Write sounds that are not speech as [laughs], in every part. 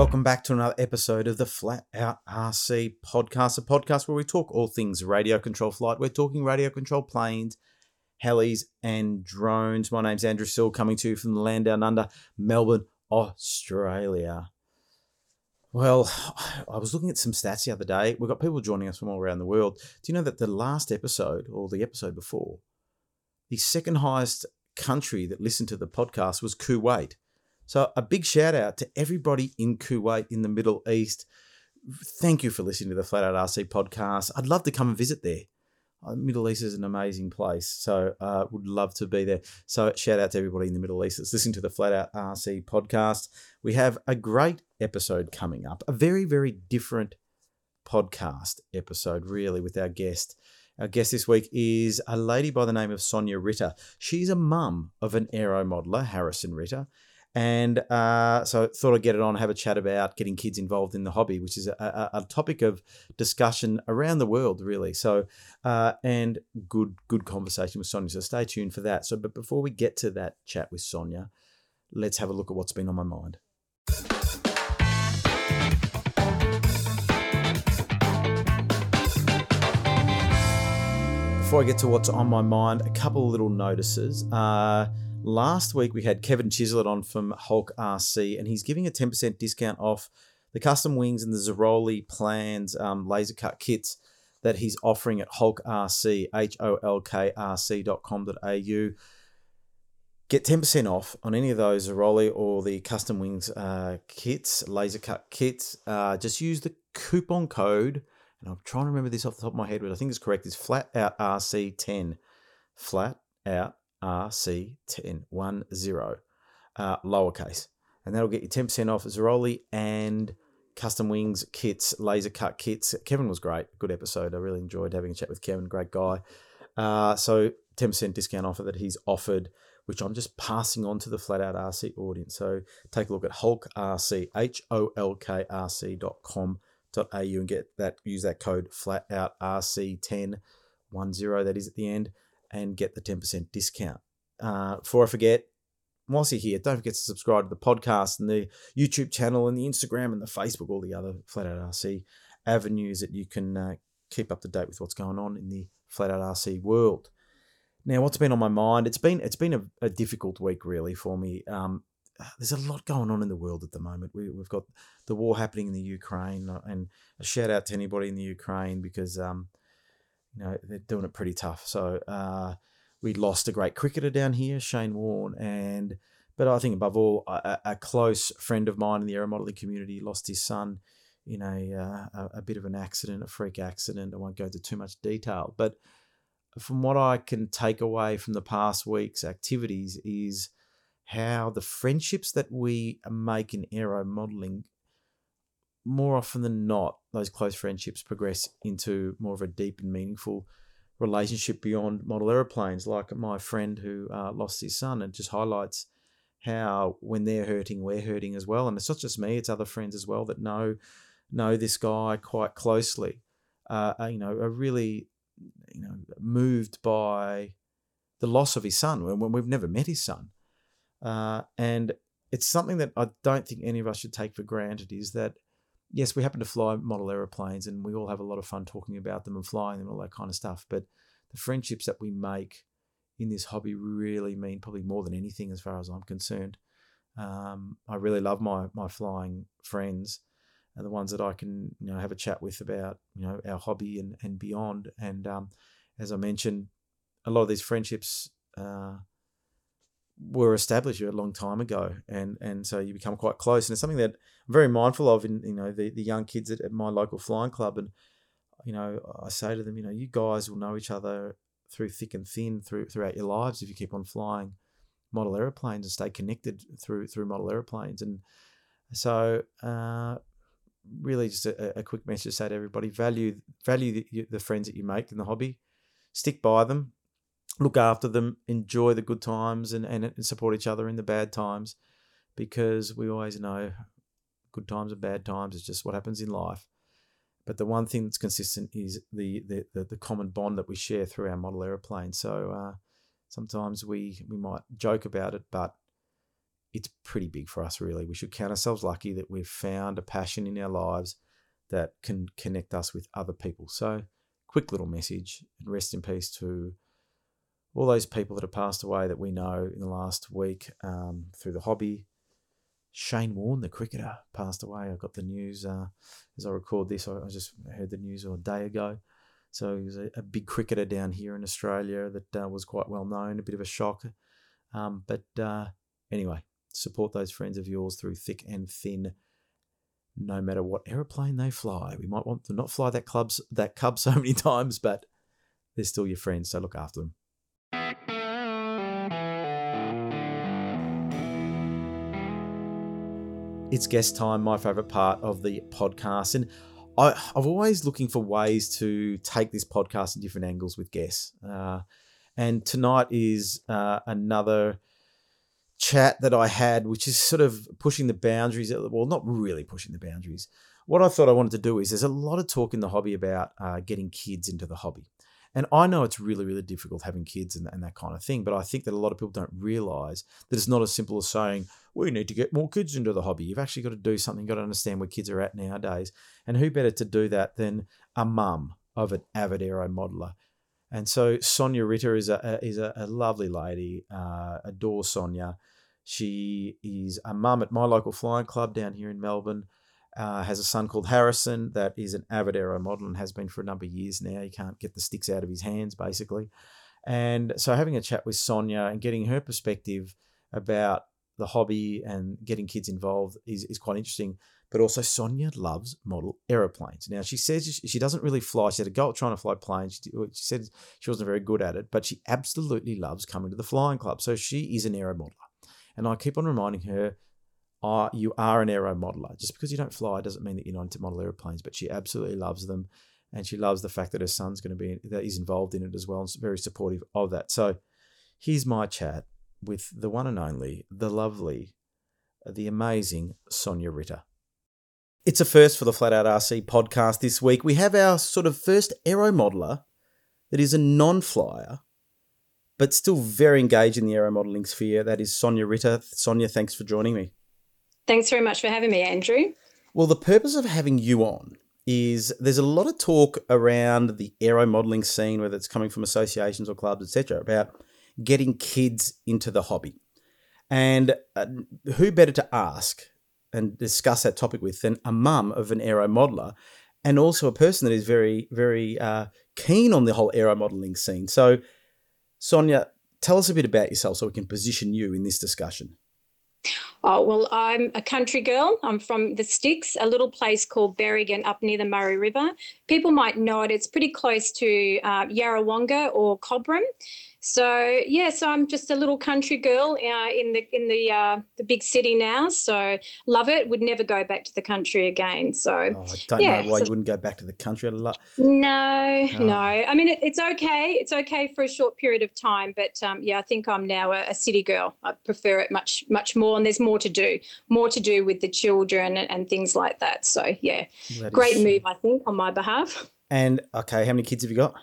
welcome back to another episode of the Flat Out RC podcast, a podcast where we talk all things radio control flight. We're talking radio control planes, helis, and drones. My name's Andrew Sill, coming to you from the land down under, Melbourne, Australia. Well, [sighs] I was looking at some stats the other day. We've got people joining us from all around the world. Do you know that the last episode, or the episode before, the second highest country that listened to the podcast was Kuwait? So a big shout out to everybody in Kuwait in the Middle East. Thank you for listening to the Flat Out RC podcast. I'd love to come and visit there. Uh, Middle East is an amazing place, so uh, would love to be there. So shout out to everybody in the Middle East that's listening to the Flat Out RC podcast. We have a great episode coming up, a very very different podcast episode, really, with our guest. Our guest this week is a lady by the name of Sonia Ritter. She's a mum of an aero modeler, Harrison Ritter. And uh, so thought I'd get it on, have a chat about getting kids involved in the hobby, which is a, a, a topic of discussion around the world, really. So, uh, and good good conversation with Sonia. So stay tuned for that. So, but before we get to that chat with Sonia, let's have a look at what's been on my mind. Before I get to what's on my mind, a couple of little notices. Uh, Last week we had Kevin Chislett on from Holk RC, and he's giving a 10% discount off the custom wings and the Zeroli plans um, laser cut kits that he's offering at Holk RC, H O L K R C.com.au. Get 10% off on any of those Zeroli or the custom wings uh, kits, laser cut kits. Uh, just use the coupon code, and I'm trying to remember this off the top of my head, but I think it's correct, is flat out RC10. Flat out RC10, one zero, uh, lowercase. And that'll get you 10% off Zeroli and custom wings kits, laser cut kits. Kevin was great. Good episode. I really enjoyed having a chat with Kevin. Great guy. Uh, so 10% discount offer that he's offered, which I'm just passing on to the Flat Out RC audience. So take a look at Holk RC, H O L K R C dot com dot au and get that, use that code Flat Out RC10, one zero that is at the end and get the 10% discount. Uh, before I forget, whilst you're here, don't forget to subscribe to the podcast and the YouTube channel and the Instagram and the Facebook, all the other Flat Out RC avenues that you can uh, keep up to date with what's going on in the Flat Out RC world. Now, what's been on my mind? It's been it's been a, a difficult week really for me. Um, there's a lot going on in the world at the moment. We, have got the war happening in the Ukraine, uh, and a shout out to anybody in the Ukraine because um, you know they're doing it pretty tough. So uh, we lost a great cricketer down here, Shane Warne, and but I think above all, a, a close friend of mine in the aero modeling community lost his son in a, uh, a, a bit of an accident, a freak accident. I won't go into too much detail, but from what I can take away from the past week's activities is how the friendships that we make in aero modeling more often than not, those close friendships progress into more of a deep and meaningful relationship beyond model aeroplanes. Like my friend who uh, lost his son, it just highlights how when they're hurting, we're hurting as well. And it's not just me; it's other friends as well that know know this guy quite closely. Uh, you know, are really you know moved by the loss of his son when we've never met his son, uh, and it's something that I don't think any of us should take for granted. Is that yes, we happen to fly model aeroplanes and we all have a lot of fun talking about them and flying them and all that kind of stuff. But the friendships that we make in this hobby really mean probably more than anything as far as I'm concerned. Um, I really love my my flying friends and the ones that I can you know have a chat with about you know our hobby and and beyond. And um, as I mentioned, a lot of these friendships uh, were established a long time ago, and and so you become quite close. And it's something that I'm very mindful of in you know the the young kids at, at my local flying club, and you know I say to them, you know, you guys will know each other through thick and thin through throughout your lives if you keep on flying model aeroplanes and stay connected through through model aeroplanes. And so, uh, really, just a, a, quick message to say to everybody: value value the, the friends that you make in the hobby, stick by them, look after them, enjoy the good times, and, and, and support each other in the bad times, because we always know good times and bad times is just what happens in life. But the one thing that's consistent is the the, the, the common bond that we share through our model aeroplane. So uh, sometimes we we might joke about it, but it's pretty big for us, really. We should count ourselves lucky that we've found a passion in our lives that can connect us with other people. So, quick little message and rest in peace to all those people that have passed away that we know in the last week um, through the hobby. Shane Warne, the cricketer, passed away. I got the news uh, as I record this. I, I just heard the news a day ago. So he was a, a big cricketer down here in Australia that uh, was quite well known. A bit of a shock, um, but uh, anyway, support those friends of yours through thick and thin. No matter what aeroplane they fly, we might want to not fly that clubs that cub [laughs] so many times, but they're still your friends. So look after them. It's guest time, my favourite part of the podcast. And I, I'm always looking for ways to take this podcast in different angles with guests. Uh, and tonight is uh, another chat that I had, which is sort of pushing the boundaries. Well, not really pushing the boundaries. What I thought I wanted to do is there's a lot of talk in the hobby about uh, getting kids into the hobby. And I know it's really, really difficult having kids and, and that kind of thing, but I think that a lot of people don't realize that it's not as simple as saying, we need to get more kids into the hobby. You've actually got to do something, you've got to understand where kids are at nowadays. And who better to do that than a mum of an avid aero modeler? And so Sonia Ritter is a, is a, a lovely lady. Uh, adore Sonia. She is a mum at my local flying club down here in Melbourne uh, has a son called Harrison that is an avid aero model and has been for a number of years now. He can't get the sticks out of his hands, basically. And so, having a chat with Sonia and getting her perspective about the hobby and getting kids involved is, is quite interesting. But also, Sonia loves model aeroplanes. Now, she says she doesn't really fly. She had a go at trying to fly planes. She, she said she wasn't very good at it, but she absolutely loves coming to the flying club. So, she is an aero modeler. And I keep on reminding her are you are an aero modeler. Just because you don't fly doesn't mean that you're not into model airplanes, but she absolutely loves them. And she loves the fact that her son's going to be that he's involved in it as well and very supportive of that. So here's my chat with the one and only, the lovely, the amazing Sonia Ritter. It's a first for the Flat Out RC podcast this week. We have our sort of first aero modeler that is a non flyer, but still very engaged in the aero modeling sphere. That is Sonia Ritter. Sonia, thanks for joining me. Thanks very much for having me, Andrew. Well, the purpose of having you on is there's a lot of talk around the aero modeling scene, whether it's coming from associations or clubs, etc., about getting kids into the hobby. And uh, who better to ask and discuss that topic with than a mum of an aero modeler and also a person that is very, very uh, keen on the whole aero modeling scene. So, Sonia, tell us a bit about yourself so we can position you in this discussion. Oh, well, I'm a country girl. I'm from the Sticks, a little place called Berrigan up near the Murray River. People might know it. It's pretty close to uh, Yarrawonga or Cobram. So yeah, so I'm just a little country girl uh, in the in the uh, the big city now. So love it. Would never go back to the country again. So oh, I don't yeah, know why so, you wouldn't go back to the country. I love. No, oh. no. I mean, it, it's okay. It's okay for a short period of time, but um, yeah, I think I'm now a, a, city girl. I prefer it much much more, and there's more to do. More to do with the children and, and things like that. So yeah, that great move, I think, on my behalf. And okay, how many kids have you got?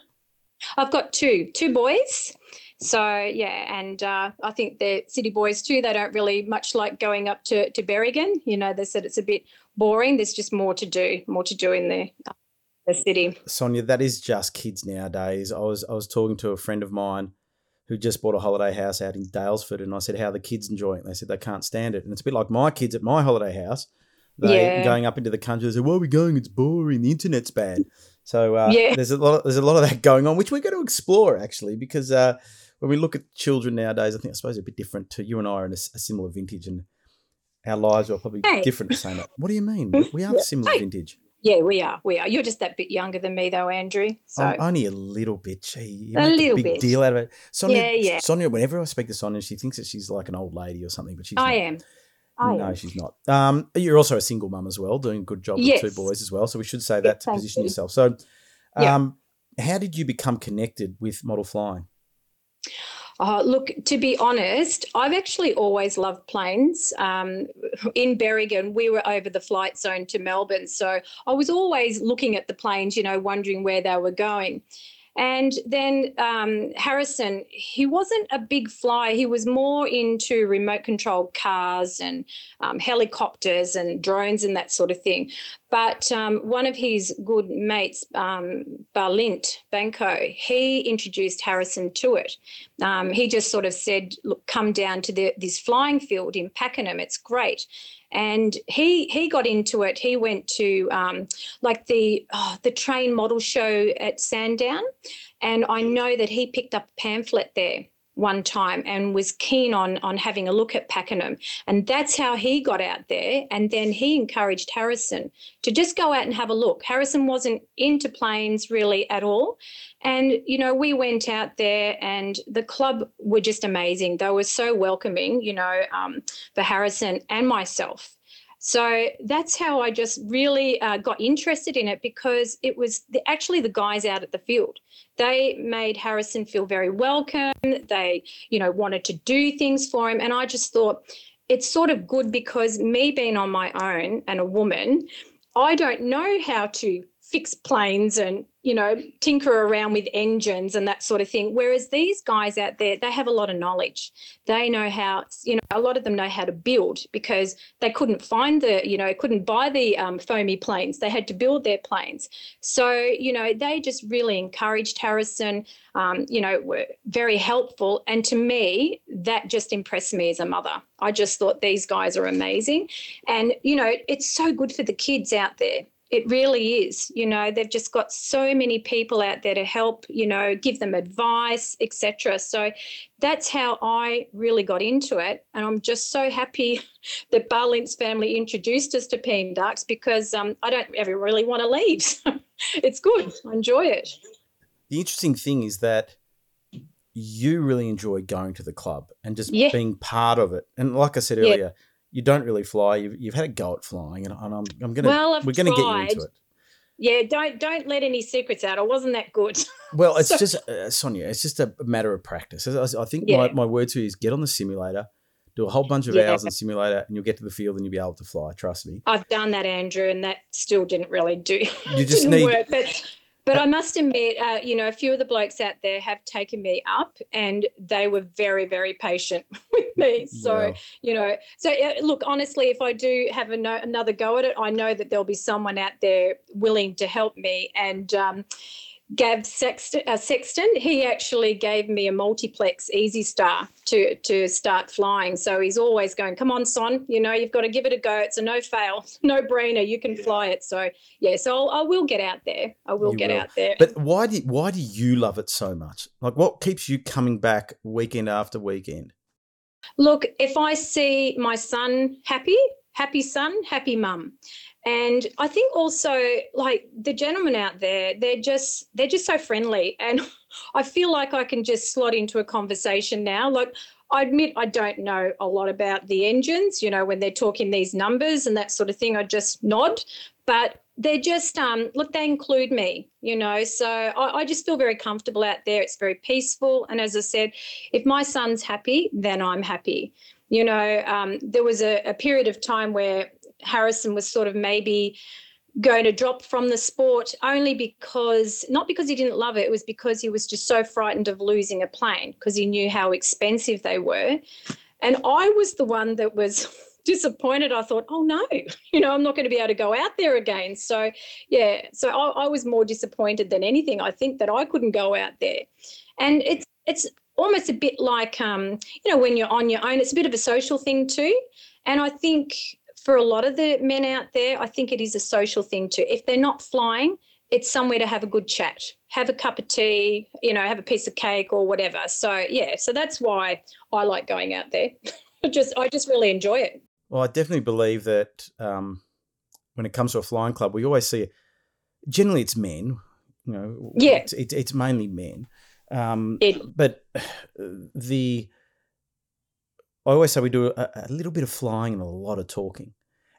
I've got two, two boys. So yeah, and uh, I think the city boys too. They don't really much like going up to to Berrigan. You know, they said it's a bit boring. There's just more to do, more to do in the uh, the city. Sonia, that is just kids nowadays. I was I was talking to a friend of mine who just bought a holiday house out in Daylesford, and I said, "How are the kids enjoying it?" And they said they can't stand it, and it's a bit like my kids at my holiday house. They yeah. going up into the country. They said, "Where are we going? It's boring. The internet's bad." So uh, yeah. there's a lot of, there's a lot of that going on, which we're going to explore actually, because uh, when we look at children nowadays, I think I suppose a bit different to you and I are in a, a similar vintage, and our lives are probably hey. different. To say that. What do you mean? We are yeah. similar hey. vintage. Yeah, we are. We are. You're just that bit younger than me, though, Andrew. So only a little bit. Gee, a little big bit. deal out of it. Sonia, yeah, yeah. Sonia. Whenever I speak to Sonia, she thinks that she's like an old lady or something, but she's. I not. am. I no, am. she's not. Um, you're also a single mum as well, doing a good job yes. with two boys as well. So we should say that to position you. yourself. So, um, yeah. how did you become connected with model flying? Uh, look, to be honest, I've actually always loved planes. Um, in Berrigan, we were over the flight zone to Melbourne. So I was always looking at the planes, you know, wondering where they were going. And then um, Harrison, he wasn't a big flyer. He was more into remote controlled cars and um, helicopters and drones and that sort of thing. But um, one of his good mates, um, Balint Banco, he introduced Harrison to it. Um, he just sort of said, "Look, come down to the, this flying field in Pakenham. It's great." And he he got into it. He went to um, like the oh, the train model show at Sandown, and I know that he picked up a pamphlet there one time and was keen on on having a look at Pakenham. And that's how he got out there. And then he encouraged Harrison to just go out and have a look. Harrison wasn't into planes really at all. And, you know, we went out there and the club were just amazing. They were so welcoming, you know, um, for Harrison and myself. So that's how I just really uh, got interested in it because it was the, actually the guys out at the field. They made Harrison feel very welcome. They, you know, wanted to do things for him. And I just thought it's sort of good because me being on my own and a woman, I don't know how to fix planes and you know tinker around with engines and that sort of thing. Whereas these guys out there they have a lot of knowledge. They know how you know a lot of them know how to build because they couldn't find the you know couldn't buy the um, foamy planes. They had to build their planes. So you know they just really encouraged harrison um, you know were very helpful. And to me that just impressed me as a mother. I just thought these guys are amazing. And you know it's so good for the kids out there it really is. You know, they've just got so many people out there to help, you know, give them advice, etc. So that's how I really got into it. And I'm just so happy [laughs] that Balint's family introduced us to Peeing Ducks because um, I don't ever really want to leave. [laughs] it's good. I enjoy it. The interesting thing is that you really enjoy going to the club and just yeah. being part of it. And like I said earlier, yeah you don't really fly. You've, you've had a go at flying, and, I'm, I'm gonna well, I've we're gonna get you into it. Yeah, don't don't let any secrets out. I wasn't that good. [laughs] well, it's so, just uh, Sonia. It's just a matter of practice. I, I think yeah. my, my word to you is get on the simulator, do a whole bunch of yeah. hours in the simulator, and you'll get to the field and you'll be able to fly. Trust me. I've done that, Andrew, and that still didn't really do. [laughs] You just need. Work, but but I must admit, uh, you know, a few of the blokes out there have taken me up, and they were very, very patient [laughs] with me. So, you know, so uh, look, honestly, if I do have no, another go at it, I know that there'll be someone out there willing to help me, and um, Gav Sexton, uh, Sexton, he actually gave me a multiplex Easy Star to to start flying. So he's always going, "Come on, son, you know you've got to give it a go. It's a no fail, [laughs] no brainer. You can fly it." So yeah, so I'll, I will get out there. I will you get will. out there. But why do why do you love it so much? Like, what keeps you coming back weekend after weekend? Look, if I see my son happy, happy son, happy mum. And I think also like the gentlemen out there, they're just they're just so friendly. [laughs] And I feel like I can just slot into a conversation now. Like I admit I don't know a lot about the engines, you know, when they're talking these numbers and that sort of thing, I just nod. But they're just um look, they include me, you know. So I, I just feel very comfortable out there. It's very peaceful. And as I said, if my son's happy, then I'm happy. You know, um, there was a, a period of time where Harrison was sort of maybe going to drop from the sport only because not because he didn't love it it was because he was just so frightened of losing a plane because he knew how expensive they were. And i was the one that was [laughs] disappointed. I thought oh no [laughs] you know i'm not going to be able to go out there again. So yeah so I, I was more disappointed than anything. I think that i couldn't go out there. And it's it's almost a bit like um, you know when you're on your own it's a bit of a social thing too. And i think for a lot of the men out there, I think it is a social thing too. If they're not flying, it's somewhere to have a good chat, have a cup of tea, you know, have a piece of cake or whatever. So yeah, so that's why I like going out there. [laughs] I just I just really enjoy it. Well, I definitely believe that um, when it comes to a flying club, we always see generally it's men. You know, yeah, it's, it's, it's mainly men. Um, it, but the I always say we do a, a, little bit of flying and a lot of talking.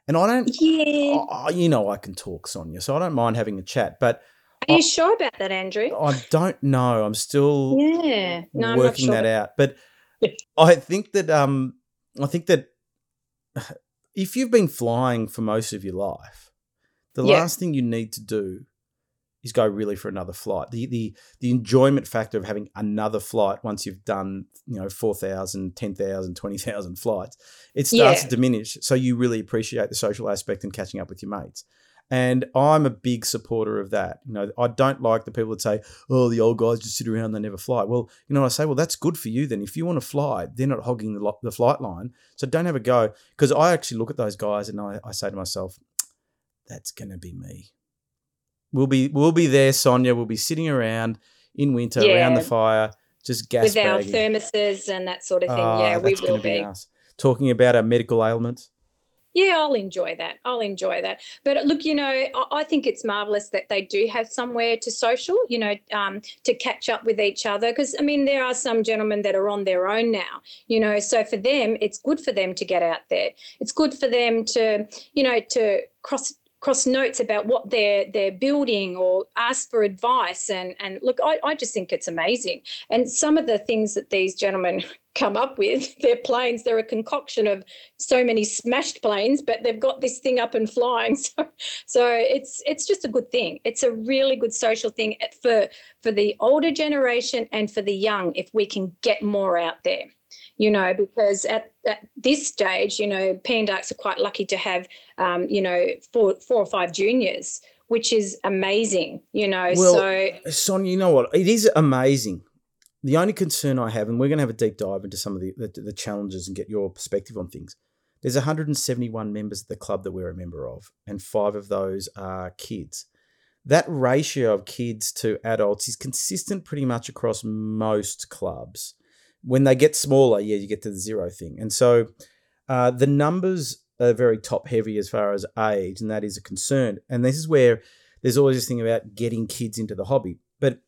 And I don't, yeah. I, you know, I can talk, Sonia, so I don't mind having a chat. But are you sure about that, Andrew? I don't know. I'm still yeah, no, working sure. that out. But [laughs] I think that um, I think that [sighs] if you've been flying for most of your life, the yeah. last thing you need to do is go really for another flight. The the the enjoyment factor of having another flight once you've done, you know, 4,000, 10,000, 20,000 flights, it starts Yeah. to diminish. So you really appreciate the social aspect and catching up with your mates. And I'm a big supporter of that. You know, I don't like the people that say, "Oh, the old guys just sit around, and they never fly." Well, you know, I say, well, that's good for you. Then, if you want to fly, they're not hogging the, the flight line, so don't have a go. Because I actually look at those guys and I, I say to myself, "That's going to be me." We'll be we'll be there, Sonia. We'll be sitting around in winter around the fire, just gas with our thermoses and that sort of thing. Ah, yeah, we will be. us. Talking about our medical ailments. Yeah, I'll enjoy that. I'll enjoy that. But look, you know, I, I think it's marvelous that they do have somewhere to social, you know, um, to catch up with each other. Because, I mean, there are some gentlemen that are on their own now, you know, so for them, it's good for them to get out there. It's good for them to, you know, to cross cross notes about what they're they're building or ask for advice. And and look I, I just think it's amazing. And some of the things that these gentlemen [laughs] come up with [laughs] their planes they're a concoction of so many smashed planes but they've got this thing up and flying. [laughs] So so it's it's just a good thing. It's a really good social thing for for the older generation and for the young if we can get more out there you know because at, at this stage you know pandarks are quite lucky to have um, you know four four or five juniors which is amazing you know Well, so Sonia, you know what? It is amazing. The only concern I have, and we're going to have a deep dive into some of the, the, the challenges and get your perspective on things. There's 171 members of the club that we're a member of, and five of those are kids. That ratio of kids to adults is consistent pretty much across most clubs. When they get smaller, yeah, you get to the zero thing. And so uh, the numbers are very top heavy as far as age, and that is a concern. And this is where there's always this thing about getting kids into the hobby. But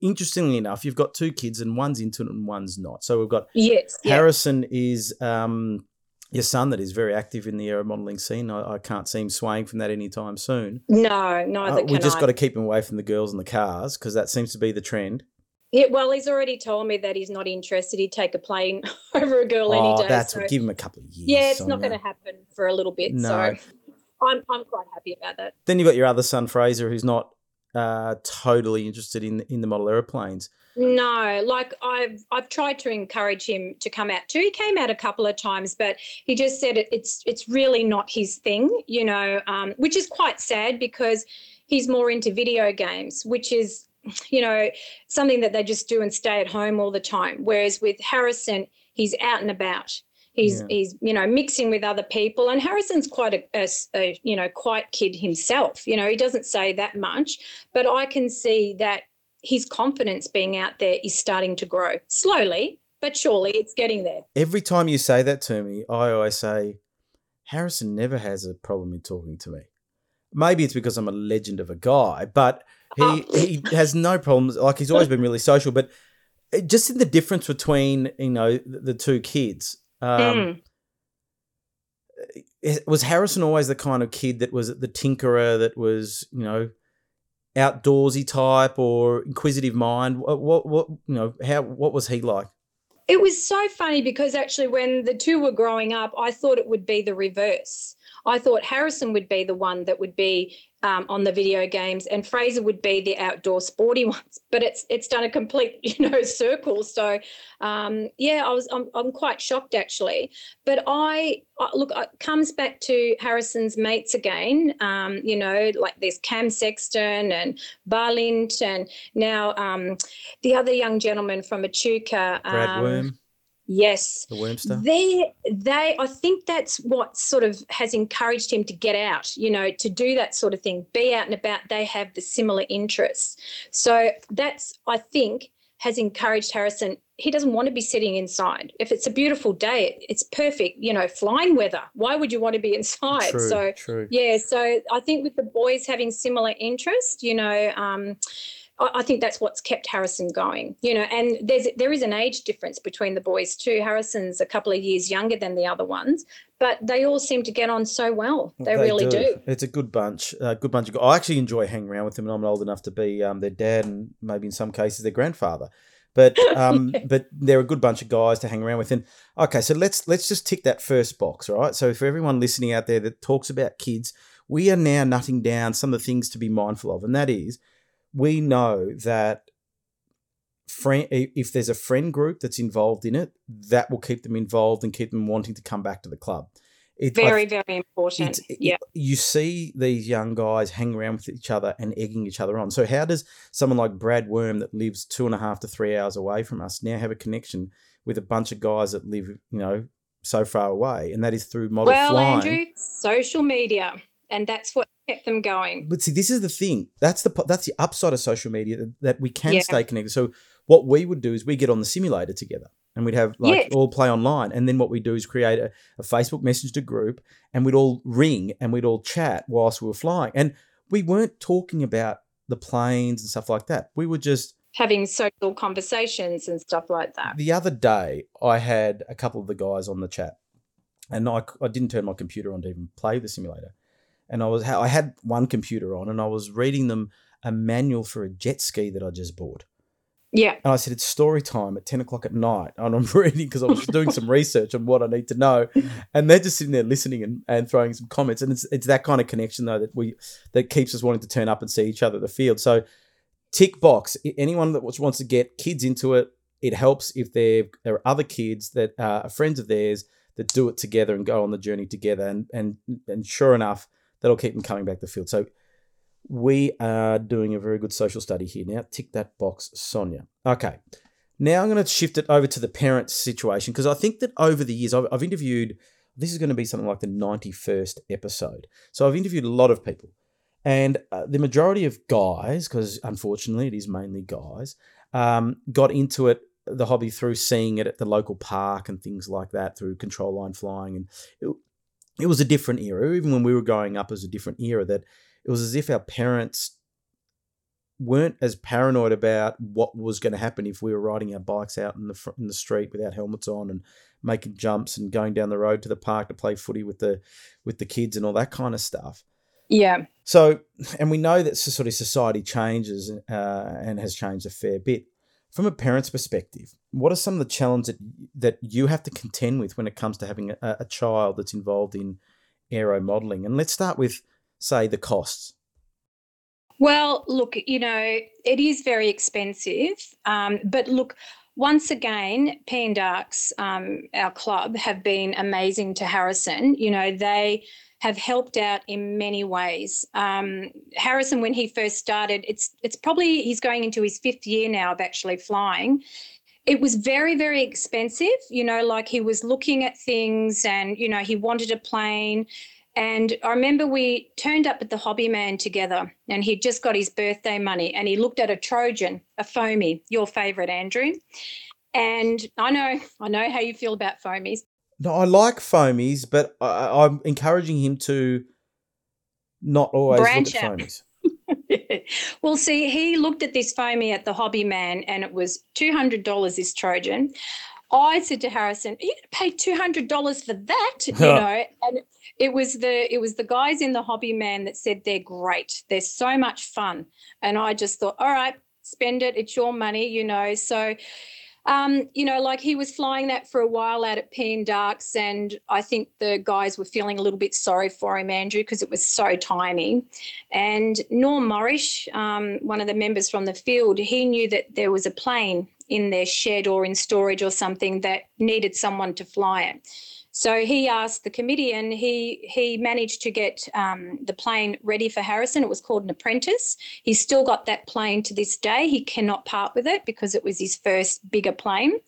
interestingly enough, you've got two kids, and one's into it and one's not. So we've got yes. Harrison is um, your son that is very active in the aero modelling scene. I, I can't see him swaying from that anytime soon. no neither Uh, we just I. got to keep him away from the girls and the cars because that seems to be the trend. Yeah, well, he's already told me that he's not interested. He'd take a plane [laughs] over a girl any oh, day. that's so- give him a couple of years. yeah, it's not going to happen for a little bit. No. So I'm I'm quite happy about that. Then you've got your other son Fraser, who's not uh, totally interested in in the model aeroplanes. No, like I've I've tried to encourage him to come out too. He came out a couple of times, but he just said it, it's it's really not his thing, you know, um, which is quite sad because he's more into video games, which is, you know, something that they just do and stay at home all the time. Whereas with Harrison, he's out and about. He's Yeah. he's you know mixing with other people, and Harrison's quite a you know quiet kid himself. You know, he doesn't say that much, but I can see that his confidence being out there is starting to grow slowly, but surely it's getting there. Every time you say that to me, I always say, Harrison never has a problem in talking to me. Maybe it's because I'm a legend of a guy, but he, Oh. he has no problems. Like he's always been really social, but just in the difference between you know the, the two kids. Um, Mm. Was Harrison always the kind of kid that was the tinkerer, that was you know outdoorsy type or inquisitive mind? What, what, what you know? How what was he like? It was so funny because actually, when the two were growing up, I thought it would be the reverse. I thought Harrison would be the one that would be um, on the video games, and Fraser would be the outdoor sporty [laughs] ones. But it's it's done a complete [laughs] you know circle. So um, yeah, I was I'm, I'm quite shocked actually. But I, I look it comes back to Harrison's mates again. Um, you know, like there's Cam Sexton and Balint, and now um, the other young gentleman from Echuca. Brad um, Worm, Yes. the Wormster. They, they, I think that's what sort of has encouraged him to get out, you know, to do that sort of thing, be out and about. They have the similar interests. So that's, I think, has encouraged Harrison. He doesn't want to be sitting inside. If it's a beautiful day, it's perfect, you know, flying weather. Why would you want to be [laughs] inside? True, So, true. yeah, so I think with the boys having similar interest, you know, um, I, think that's what's kept Harrison going. You know, and there's there is an age difference between the boys too. Harrison's a couple of years younger than the other ones, but they all seem to get on so well. They, really do. It's a good bunch. A good bunch of. I actually enjoy hanging around with them, and I'm old enough to be um, their dad, and maybe in some cases their grandfather. But [laughs] um, but they're a good bunch of guys to hang around with. And okay, so let's let's just tick that first box, right? So for everyone listening out there that talks about kids, we are now nutting down some of the things to be mindful of, and that is we know that friend if there's a friend group that's involved in it, that will keep them involved and keep them wanting to come back to the club. It, very, I, very important. Yeah. You see these young guys hang around with each other and egging each other on. So, how does someone like Brad Worm, that lives two and a half to three hours away from us, now have a connection with a bunch of guys that live, you know, so far away? And that is through model well, flying. Andrew, social media. And that's what kept them going. But see, this is the thing. That's the that's the upside of social media that, we can yeah. stay connected. So what we would do is we get on the simulator together and we'd have like all play online. And then what we do is create a, a Facebook Messenger group and we'd all ring and we'd all chat whilst we were flying. And we weren't talking about the planes and stuff like that. We were just having social conversations and stuff like that. The other day, I had a couple of the guys on the chat, and I, I didn't turn my computer on to even play the simulator. And I was I had one computer on, and I was reading them a manual for a jet ski that I just bought. Yeah. And I said, it's story time at 10 o'clock at night. And I'm [laughs] reading because I was doing some [laughs] research on what I need to know. And they're just sitting there listening and, and throwing some comments. And it's, it's that kind of connection, though, that we that keeps us wanting to turn up and see each other at the field. So, tick box. Anyone that wants to get kids into it, it helps if there are other kids that uh, are friends of theirs that do it together and go on the journey together. And, and, and sure enough, that'll keep them coming back to the field. So, we are doing a very good social study here now. Tick that box, Sonia. Okay. Now I'm going to shift it over to the parent situation because I think that over the years, I've, I've interviewed, this is going to be something like the 91st episode. So I've interviewed a lot of people. And uh, the majority of guys, because unfortunately it is mainly guys, um, got into it, the hobby through seeing it at the local park and things like that, through control line flying. And it, was a different era. Even when we were growing up, it was a different era that it was as if our parents weren't as paranoid about what was going to happen if we were riding our bikes out in the in the street without helmets on and making jumps and going down the road to the park to play footy with the with the kids and all that kind of stuff. Yeah. So, and we know that sort of society changes uh, and has changed a fair bit. From a parent's perspective, what are some of the challenges that, that you have to contend with when it comes to having a, a child that's involved in aero modeling? And let's start with say, the costs? Well, look, you know, it is very expensive. Um, but look, once again, P and Darks, um, our club, have been amazing to Harrison. You know, they have helped out in many ways. Um, Harrison, when he first started, it's it's probably he's going into his fifth year now of actually flying. It was very, very expensive. You know, like he was looking at things, and you know, he wanted a plane and I remember we turned up at the Hobbyman together, and he'd just got his birthday money, and he looked at a Trojan, a foamy, your favourite, Andrew. And I know, I know how you feel about foamies. No, I like foamies, but I, am encouraging him to not always Branch look at foamies. [laughs] well, see, he looked at this foamy at the Hobby Man, and it was two hundred dollars. This Trojan. I said to Harrison, "Are you going to pay two hundred dollars for that?" [laughs] You know, and it was the it was the guys in the Hobby Man that said they're great. They're so much fun, and I just thought, all right, spend it. It's your money, you know. So, um, you know, like he was flying that for a while out at P and Darks, and I think the guys were feeling a little bit sorry for him, Andrew, because it was so tiny. And Norm Morrish, um, one of the members from the field, he knew that there was a plane in their shed or in storage or something that needed someone to fly it. So he asked the committee, and he he managed to get um, the plane ready for Harrison. It was called an apprentice. He's still got that plane to this day. He cannot part with it because it was his first bigger plane,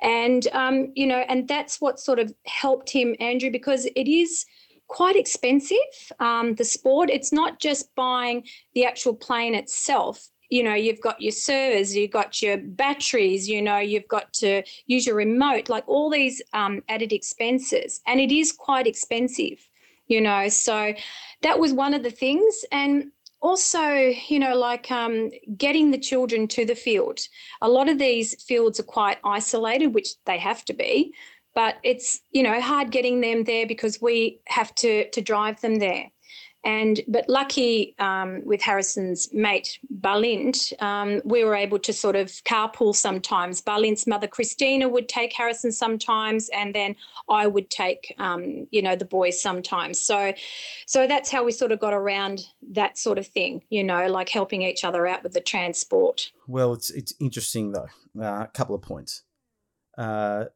and um, you know, and that's what sort of helped him, Andrew, because it is quite expensive. Um, the sport. It's not just buying the actual plane itself you know you've got your servos you've got your batteries you know you've got to use your remote like all these um, added expenses and it is quite expensive you know so that was one of the things. And also you know like um, getting the children to the field. A lot of these fields are quite isolated which they have to be but it's you know hard getting them there because we have to to drive them there And but lucky um, with Harrison's mate Balint, um, we were able to sort of carpool sometimes. Balint's mother Christina would take Harrison sometimes, and then I would take um, you know the boys sometimes. So so that's how we sort of got around that sort of thing. You know, like helping each other out with the transport. Well, it's it's interesting though. Uh, a couple of points. Uh,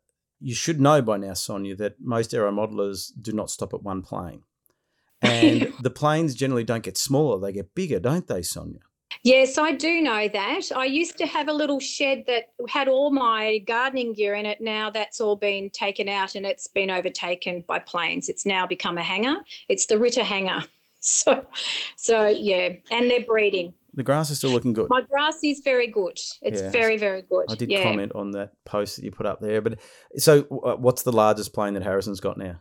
you should know by now, Sonia, that most aero modelers do not stop at one plane. [laughs] And the planes generally don't get smaller, they get bigger, don't they, Sonia? Yes, I do know that. I used to have a little shed that had all my gardening gear in it. Now that's all been taken out and it's been overtaken by planes. It's now become a hangar. It's the Ritter hangar. [laughs] So, so yeah, and they're breeding. The grass is still looking good. My grass is very good. It's yeah, very, very good. I did yeah. comment on that post that you put up there. But so, uh, what's the largest plane that Harrison's got now?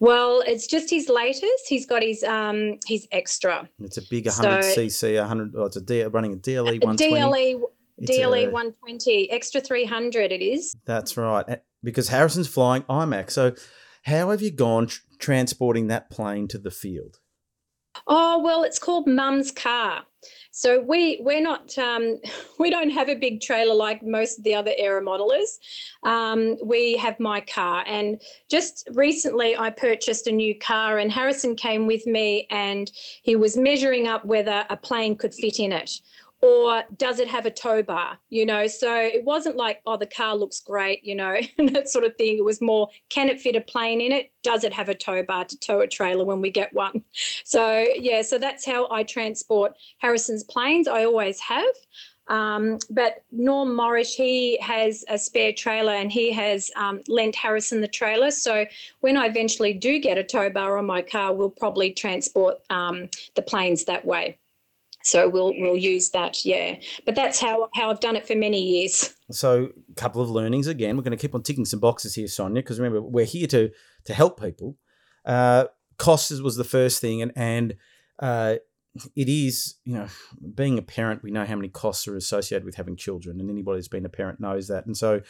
Well, it's just his latest. He's got his um his extra. It's a big 100 so, cc, 100. Oh, it's a D, running a DLE 120. DLE DLE 120 extra 300. It is. That's right. Because Harrison's flying IMAC. So, how have you gone tr- transporting that plane to the field? Oh well, it's called Mum's car. So we we're not um, [laughs] we don't have a big trailer like most of the other aero modelers. Um, we have my car, and just recently I purchased a new car, and Harrison came with me, and he was measuring up whether a plane could fit in it or does it have a tow bar you know? So it wasn't like oh the car looks great you know [laughs] and that sort of thing. It was more can it fit a plane in it? Does it have a tow bar to tow a trailer when we get one? [laughs] So yeah so that's how i transport harrison's planes. I always have um, but Norm Morris, he has a spare trailer and he has um, lent Harrison the trailer. So when I eventually do get a tow bar on my car, we'll probably transport um, the planes that way. So we'll we'll use that, yeah. But that's how how I've done it for many years. So a couple of learnings again. We're going to keep on ticking some boxes here, Sonia, because remember we're here to to help people. Uh, costs was the first thing, and and uh, it is you know being a parent, we know how many costs are associated with having children, and anybody who's been a parent knows that. And so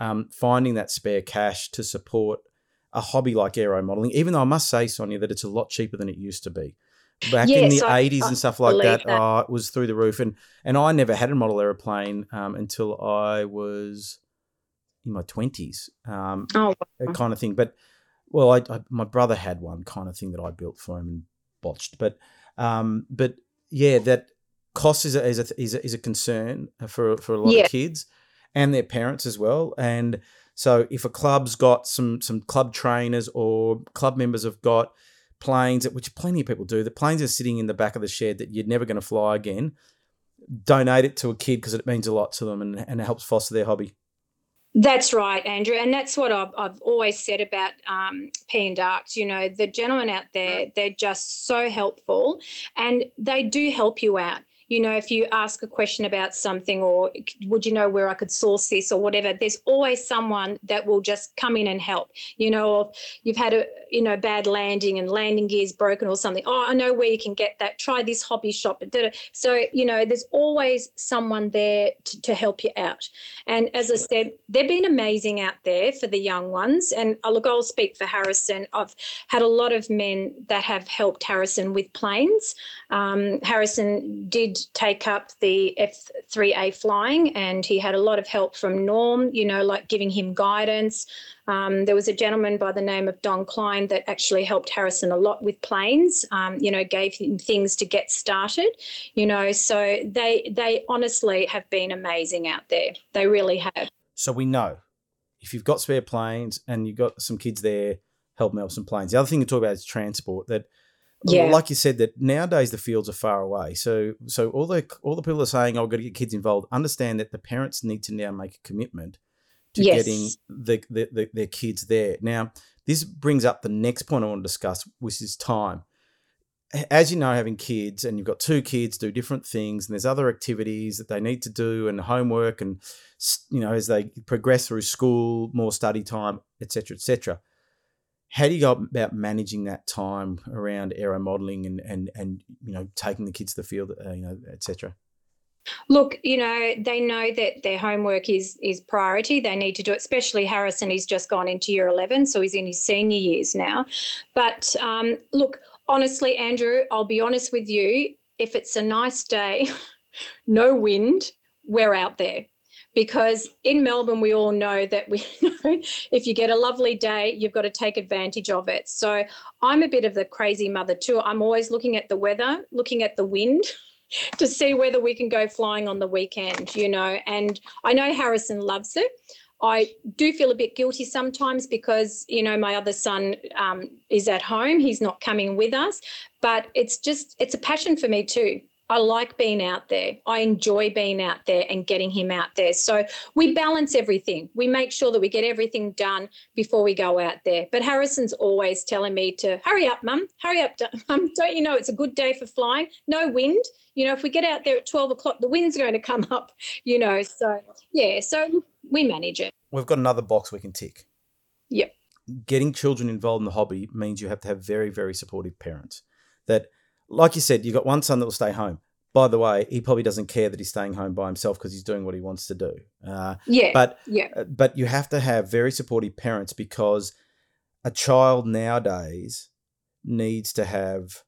um, finding that spare cash to support a hobby like aero modeling, even though I must say, Sonia, that it's a lot cheaper than it used to be back yes, in the I, 80s I and stuff like that, that. Oh, it was through the roof. And and I never had a model aeroplane um, until I was in my 20s, um, oh, wow. kind of thing. But, well, I, I, my brother had one kind of thing that I built for him and botched. But, um, but yeah, that cost is a, is a, is a, is a concern for, for a lot yeah. of kids and their parents as well. And so if a club's got some some club trainers or club members have got – planes, which plenty of people do, the planes are sitting in the back of the shed that you're never going to fly again. Donate it to a kid because it means a lot to them and, and it helps foster their hobby. That's right, Andrew, and that's what I've, I've always said about um, P and Darts. You know, the gentlemen out there, they're just so helpful, and they do help you out you know, if you ask a question about something or would you know where I could source this or whatever, there's always someone that will just come in and help. You know, if you've had a you know bad landing and landing gear's broken or something. Oh, I know where you can get that. Try this hobby shop. So you know, there's always someone there to, to help you out. And as I said, they've been amazing out there for the young ones. And uh, look, I'll speak for Harrison. I've had a lot of men that have helped Harrison with planes. Um, Harrison did take up the F3A flying, and he had a lot of help from Norm, you know, like giving him guidance. Um, there was a gentleman by the name of Don Klein that actually helped Harrison a lot with planes, um, you know, gave him things to get started, you know, so they they honestly have been amazing out there. They really have. So we know if you've got spare planes and you've got some kids there, help them help some planes. The other thing to talk about is transport that yeah. like you said that nowadays the fields are far away so so all the all the people are saying oh, i've got to get kids involved understand that the parents need to now make a commitment to yes. getting the, the, the, their kids there now this brings up the next point i want to discuss which is time as you know having kids and you've got two kids do different things and there's other activities that they need to do and homework and you know as they progress through school more study time etc etc how do you go about managing that time around aero modeling and and and you know taking the kids to the field uh, you know etc Look, you know, they know that their homework is is priority. They need to do it. Especially Harrison, he's just gone into year eleven, so he's in his senior years now. But um, look, honestly, Andrew, I'll be honest with you. If it's a nice day, [laughs] no wind, we're out there. Because in Melbourne, we all know that we [laughs] know if you get a lovely day, you've got to take advantage of it. So I'm a bit of the crazy mother too. I'm always looking at the weather, looking at the wind [laughs] to see whether we can go flying on the weekend, you know. And I know Harrison loves it. I do feel a bit guilty sometimes because, you know, my other son um, is at home. He's not coming with us, but it's just, it's a passion for me too. I like being out there. I enjoy being out there and getting him out there. So we balance everything. We make sure that we get everything done before we go out there. But Harrison's always telling me to hurry up, mum, hurry up, [laughs] mum. Don't you know it's a good day for flying? No wind. You know, if we get out there at 12 o'clock, the wind's going [laughs] to come up, you know. So, yeah, so we manage it. We've got another box we can tick. Yep. Getting children involved in the hobby means you have to have very, very supportive parents that like you said, you've got one son that will stay home. By the way, he probably doesn't care that he's staying home by himself because he's doing what he wants to do. Uh, yeah, but yeah, uh, but you have to have very supportive parents because a child nowadays needs to have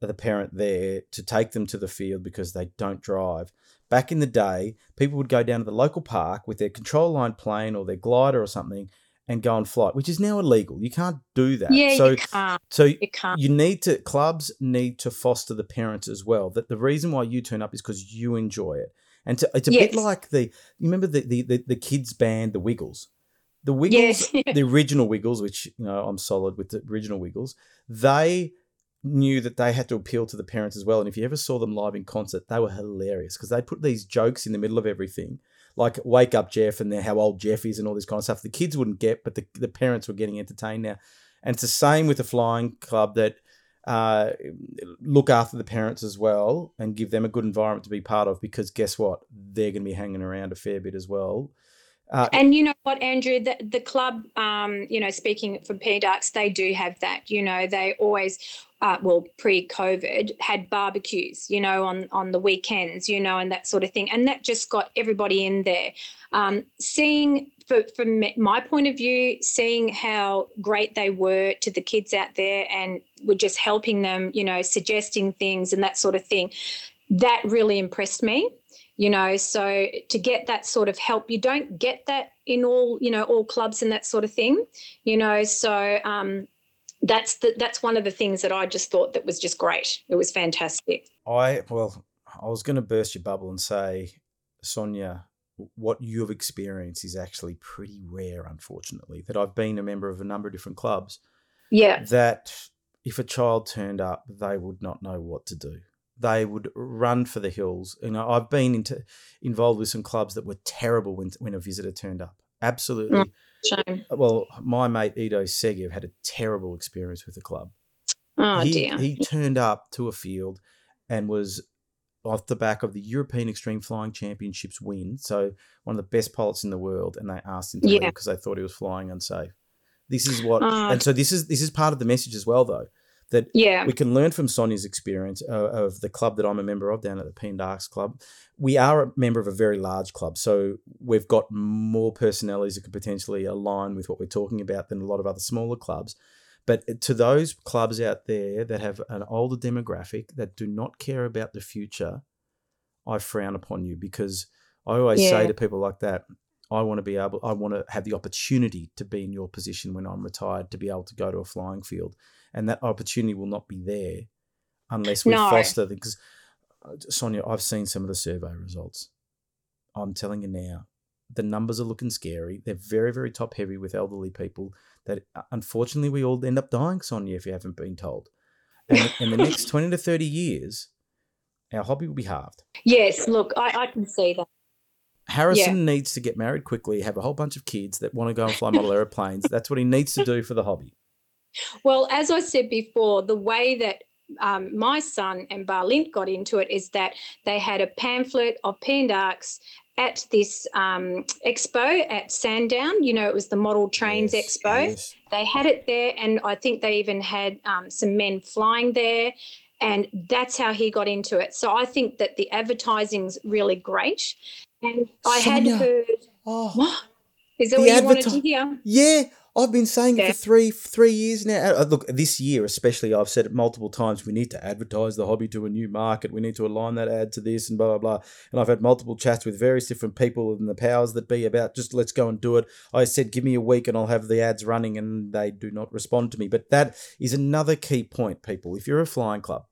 the parent there to take them to the field because they don't drive. Back in the day, people would go down to the local park with their control line plane or their glider or something and go on flight, which is now illegal. You can't do that. Yeah, so, you can't. So you can't. You need to clubs need to foster the parents as well. That the reason why you turn up is because you enjoy it, and to, it's a yes. bit like the you remember the, the the, the kids band the Wiggles. The Wiggles, yes. [laughs] the original Wiggles, which you know I'm solid with the original Wiggles. They knew that they had to appeal to the parents as well. And if you ever saw them live in concert, they were hilarious because they put these jokes in the middle of everything like Wake Up Jeff and how old Jeff is and all this kind of stuff. The kids wouldn't get, but the, the parents were getting entertained now. And it's the same with the flying club that uh, look after the parents as well and give them a good environment to be part of because guess what? They're going to be hanging around a fair bit as well. Uh, and you know what, Andrew, the, the club, um, you know, speaking from for PDARCS, they do have that. You know, they always, uh, well, pre-COVID, had barbecues, you know, on on the weekends, you know, and that sort of thing, and that just got everybody in there. Um, seeing, for, from my point of view, seeing how great they were to the kids out there, and were just helping them, you know, suggesting things and that sort of thing, that really impressed me you know. So to get that sort of help you don't get that in all you know all clubs and that sort of thing you know. So um that's the that's one of the things that i just thought that was just great it was fantastic i well i was going to burst your bubble and say sonia what you've experienced is actually pretty rare unfortunately that i've been a member of a number of different clubs yeah that if a child turned up they would not know what to do they would run for the hills. You know, I've been into involved with some clubs that were terrible when when a visitor turned up. Absolutely. Mm, shame. Well, my mate Ido Segev had a terrible experience with the club. Oh he, dear. He turned up to a field and was off the back of the European Extreme Flying Championships win. So one of the best pilots in the world, and they asked him to yeah. leave because they thought he was flying unsafe. This is what, oh. and so this is this is part of the message as well, though that yeah. we can learn from Sonia's experience uh, of the club that I'm a member of down at the PNDARCS Club. We are a member of a very large club, so we've got more personalities that could potentially align with what we're talking about than a lot of other smaller clubs. But to those clubs out there that have an older demographic that do not care about the future, I frown upon you because I always yeah. say to people like that, I want to be able, I want to have the opportunity to be in your position when I'm retired to be able to go to a flying field and that opportunity will not be there unless we no. foster because uh, Sonia, I've seen some of the survey results. I'm telling you now, the numbers are looking scary. They're very, very top heavy with elderly people. That uh, unfortunately we all end up dying, Sonia, if you haven't been told. And in the next [laughs] twenty to thirty years, our hobby will be halved. Yes, look, I, I can see that. Harrison yeah. needs to get married quickly, have a whole bunch of kids that want to go and fly model [laughs] airplanes. That's what he needs to do for the hobby. Well, as I said before, the way that um, my son and Balint got into it is that they had a pamphlet of PNDARCS at this um, expo at Sandown. You know, it was the Model Trains yes, Expo. Yes. They had it there, and I think they even had um, some men flying there. And that's how he got into it. So I think that the advertising's really great. And I Sonia. had heard. Oh, what? Is that what you wanted to hear? Yeah. I've been saying it for three three years now. Uh, Look, this year especially, I've said it multiple times. We need to advertise the hobby to a new market. We need to align that ad to this and blah blah blah. And I've had multiple chats with various different people and the powers that be about just let's go and do it. I said, give me a week and I'll have the ads running, and they do not respond to me. But that is another key point, people. If you're a flying club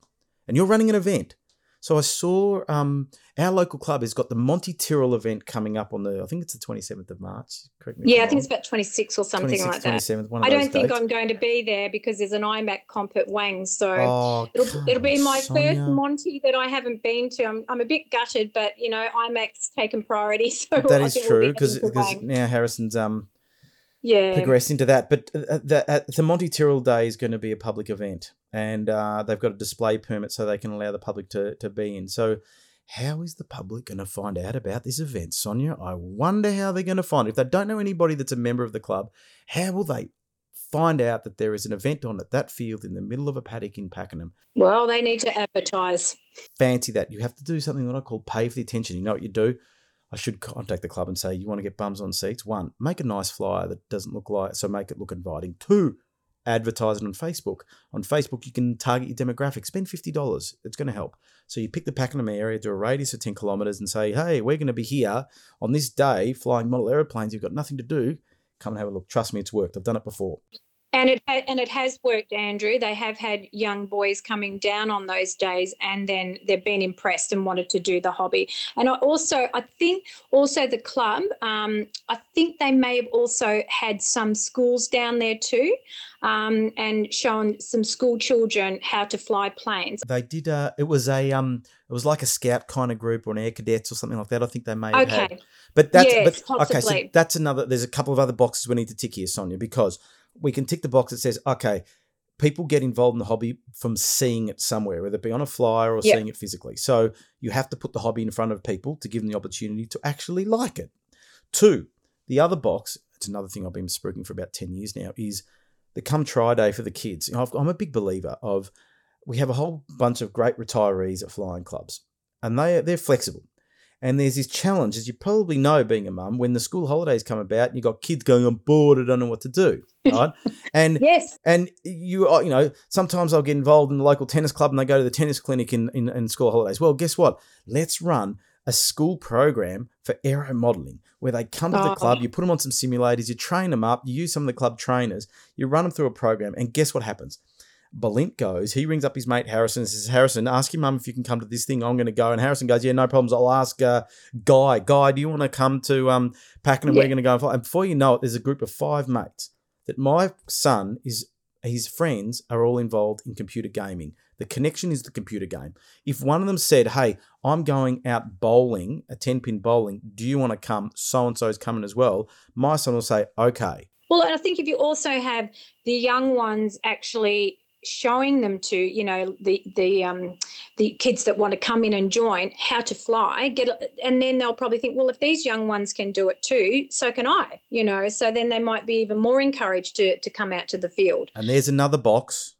and you're running an event. So I saw um, our local club has got the Monty Tyrrell event coming up on the I think it's the 27th of March. Correct me. Yeah, I'm think it's about 26 or something 26th, like that. 27th, one I don't think dates. I'm going to be there because there's an IMAC comp at Wang. So Oh, it'll, it'll be my on, first Monty that I haven't been to. I'm, I'm a bit gutted, but you know, IMAC's taken priority. [laughs] So That I is think we'll be true because now Harrison's um yeah, progress into that. But uh, the, uh, the Monty Tyrrell Day is going to be a public event, and uh, they've got a display permit so they can allow the public to, to be in. So, how is the public going to find out about this event, Sonia? I wonder how they're going to find it. If they don't know anybody that's a member of the club, how will they find out that there is an event on at that field in the middle of a paddock in Pakenham? well, they need to advertise. fancy that. You have to do something that I call pay for the attention. You know what you do? I should contact the club and say, you want to get bums on seats? One, make a nice flyer that doesn't look like, so make it look inviting. Two, advertise it on Facebook. On Facebook, you can target your demographic. Spend $50. It's going to help. So you pick the Pakenham area, do a radius of 10 kilometres and say, hey, we're going to be here on this day flying model aeroplanes. You've got nothing to do. Come and have a look. Trust me, it's worked. I've done it before. And it ha- and it has worked, Andrew. They have had young boys coming down on those days, and then they've been impressed and wanted to do the hobby. And I also, I think, also the club. Um, I think they may have also had some schools down there too, um, and shown some school children how to fly planes. They did. Uh, it was a um, it was like a scout kind of group or an air cadets or something like that. I think they may have had. Okay, But that's Yes, but okay, so that's another there's a couple of other boxes we need to tick here, Sonia, because we can tick the box that says, okay, people get involved in the hobby from seeing it somewhere, whether it be on a flyer or Yep. seeing it physically. So you have to put the hobby in front of people to give them the opportunity to actually like it. Two, the other box, it's another thing I've been spruiking for about 10 years now, is the come try day for the kids. You know, I'm a big believer of we have a whole bunch of great retirees at flying clubs and they they're flexible. And there's this challenge, as you probably know, being a mum, when the school holidays come about, and you've got kids going, I'm bored, I don't know what to do, [laughs] right? and yes, and you are, you know, sometimes I'll get involved in the local tennis club, and they go to the tennis clinic in, in, in school holidays. Well, guess what? Let's run a school program for aero modeling where they come to the Oh. club, you put them on some simulators, you train them up, you use some of the club trainers, you run them through a program, and guess what happens? Balint goes, he rings up his mate Harrison and says, Harrison, ask your mum if you can come to this thing. I'm going to go. And Harrison goes, Yeah, no problems. I'll ask uh, Guy. Guy, do you want to come to um, Pakenham? We're going to go and fly. And before you know it, there's a group of five mates that my son is, his friends are all involved in computer gaming. The connection is the computer game. If one of them said, Hey, I'm going out bowling, a 10 pin bowling, do you want to come? So and so's coming as well. My son will say, Okay. Well, and I think if you also have the young ones actually showing them to, you know, the the um, the kids that want to come in and join how to fly, get, and then they'll probably think, well, if these young ones can do it too, so can I, you know. So then they might be even more encouraged to to come out to the field. And there's another box.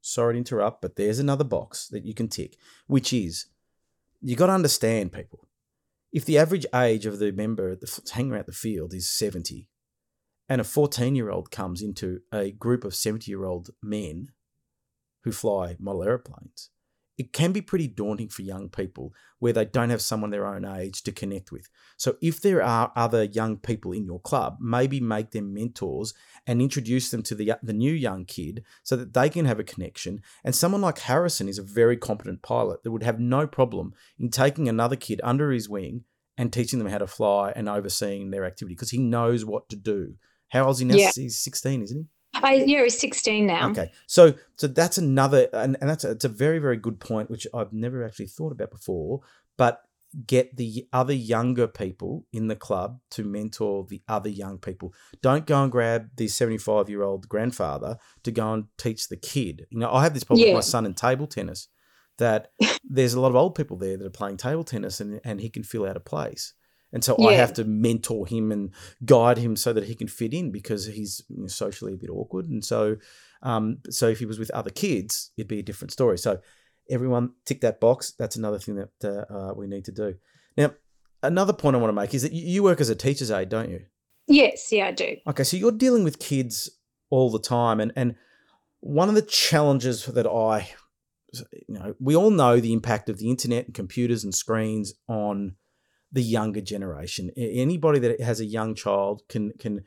Sorry to interrupt, but there's another box that you can tick, which is you got to understand, people. If the average age of the member the, hanging around the field is 70, and a 14 year old comes into a group of 70 year old men who fly model aeroplanes, it can be pretty daunting for young people where they don't have someone their own age to connect with. So, if there are other young people in your club, maybe make them mentors and introduce them to the, the new young kid so that they can have a connection. And someone like Harrison is a very competent pilot that would have no problem in taking another kid under his wing and teaching them how to fly and overseeing their activity because he knows what to do. How old is he now? Yeah. He's 16, isn't he? I, yeah, he's 16 now. Okay, so so that's another, and, and that's a, it's a very very good point, which I've never actually thought about before. But get the other younger people in the club to mentor the other young people. Don't go and grab the seventy five year old grandfather to go and teach the kid. You know, I have this problem with my son in table tennis. That [laughs] there's a lot of old people there that are playing table tennis, and and he can feel out of place. And so I have to mentor him and guide him so that he can fit in because he's socially a bit awkward. And so, um, so if he was with other kids, it'd be a different story. So everyone tick that box. That's another thing that uh, uh, we need to do. Now, another point I want to make is that you, you work as a teacher's aide, don't you? Yes, yeah, I do. Okay, so you're dealing with kids all the time, and and one of the challenges that I, you know, we all know the impact of the internet and computers and screens on the younger generation. Anybody that has a young child can can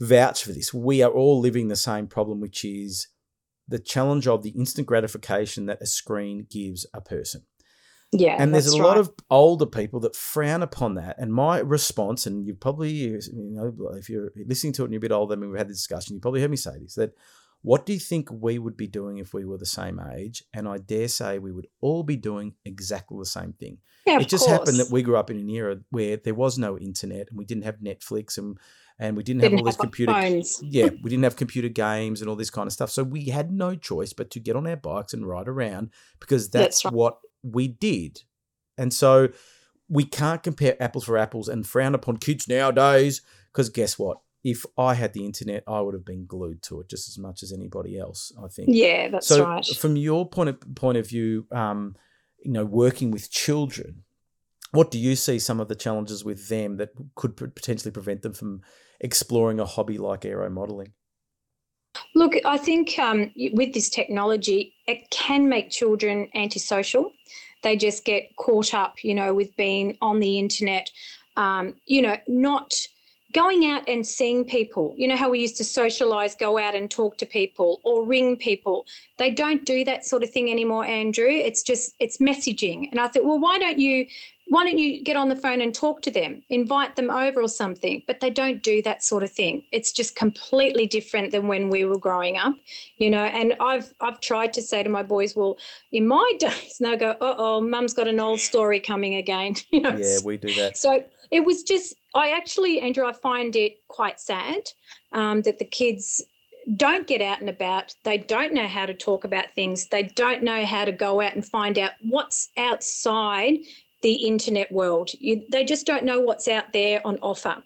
vouch for this. We are all living the same problem, which is the challenge of the instant gratification that a screen gives a person. Yeah, and there's a right. lot of older people that frown upon that. And my response, and you probably, you know, if you're listening to it and you're a bit older, I mean, we've had the discussion, you probably heard me say this that what do you think we would be doing if we were the same age? And I dare say we would all be doing exactly the same thing. Yeah, it just course. happened that we grew up in an era where there was no internet and we didn't have Netflix and and we didn't, didn't have all these computer phones. [laughs] yeah we didn't have computer games and all this kind of stuff so we had no choice but to get on our bikes and ride around because that's, That's right. what we did and so we can't compare apples for apples and frown upon kids nowadays because guess what if i had the internet i would have been glued to it just as much as anybody else i think Yeah, that's so right. from your point of point of view um, you know working with children what do you see some of the challenges with them that could potentially prevent them from exploring a hobby like aero modeling Look, I think um, with this technology, it can make children antisocial. They just get caught up, you know, with being on the internet, um, you know, not going out and seeing people. You know how we used to socialize, go out and talk to people or ring people. They don't do that sort of thing anymore, Andrew. It's just it's messaging. And I thought, well, why don't you why don't you get on the phone and talk to them, invite them over or something? But they don't do that sort of thing. It's just completely different than when we were growing up, you know. And I've I've tried to say to my boys, well, in my [laughs] days, and they go, uh oh, mum's got an old story coming again, [laughs] you know. yeah we do that So it was just, I actually, Andrew, I find it quite sad um, that the kids don't get out and about. They don't know how to talk about things. They don't know how to go out and find out what's outside the internet world. You, they just don't know what's out there on offer.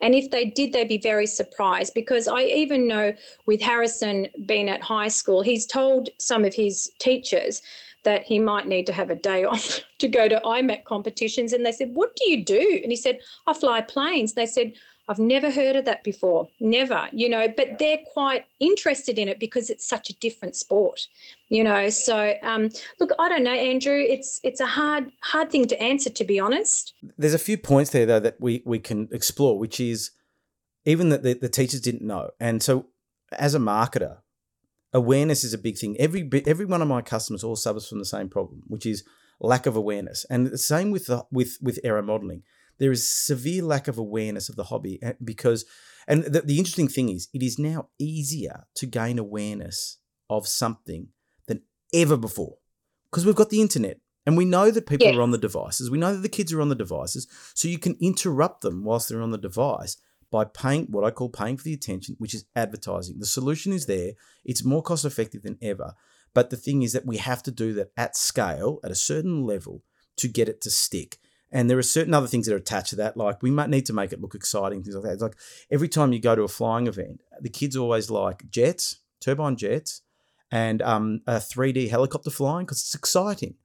And if they did, they'd be very surprised because I even know with Harrison being at high school, he's told some of his teachers that he might need to have a day [laughs] off to go to IMAC competitions. And they said, What do you do? And he said, I fly planes. They said, I've never heard of that before. Never, you know, but they're quite interested in it because it's such a different sport, you know. So um, look, I don't know, Andrew. It's it's a hard hard thing to answer, to be honest. there's a few points there though that we we can explore which is even that the, the teachers didn't know and so as a marketer awareness is a big thing every every one of my customers all suffers from the same problem which is lack of awareness and the same with the with with aero modeling there is severe lack of awareness of the hobby eh, because and the, the interesting thing is it is now easier to gain awareness of something than ever before because we've got the internet and we know that people Yes. are on the devices. We know that the kids are on the devices. So you can interrupt them whilst they're on the device by paying what I call paying for the attention, which is advertising. The solution is there. It's more cost effective than ever. But the thing is that we have to do that at scale, at a certain level, to get it to stick. And there are certain other things that are attached to that, like we might need to make it look exciting, things like that. It's like every time you go to a flying event, the kids always like jets, turbine jets, and um, a 3D helicopter flying because it's exciting.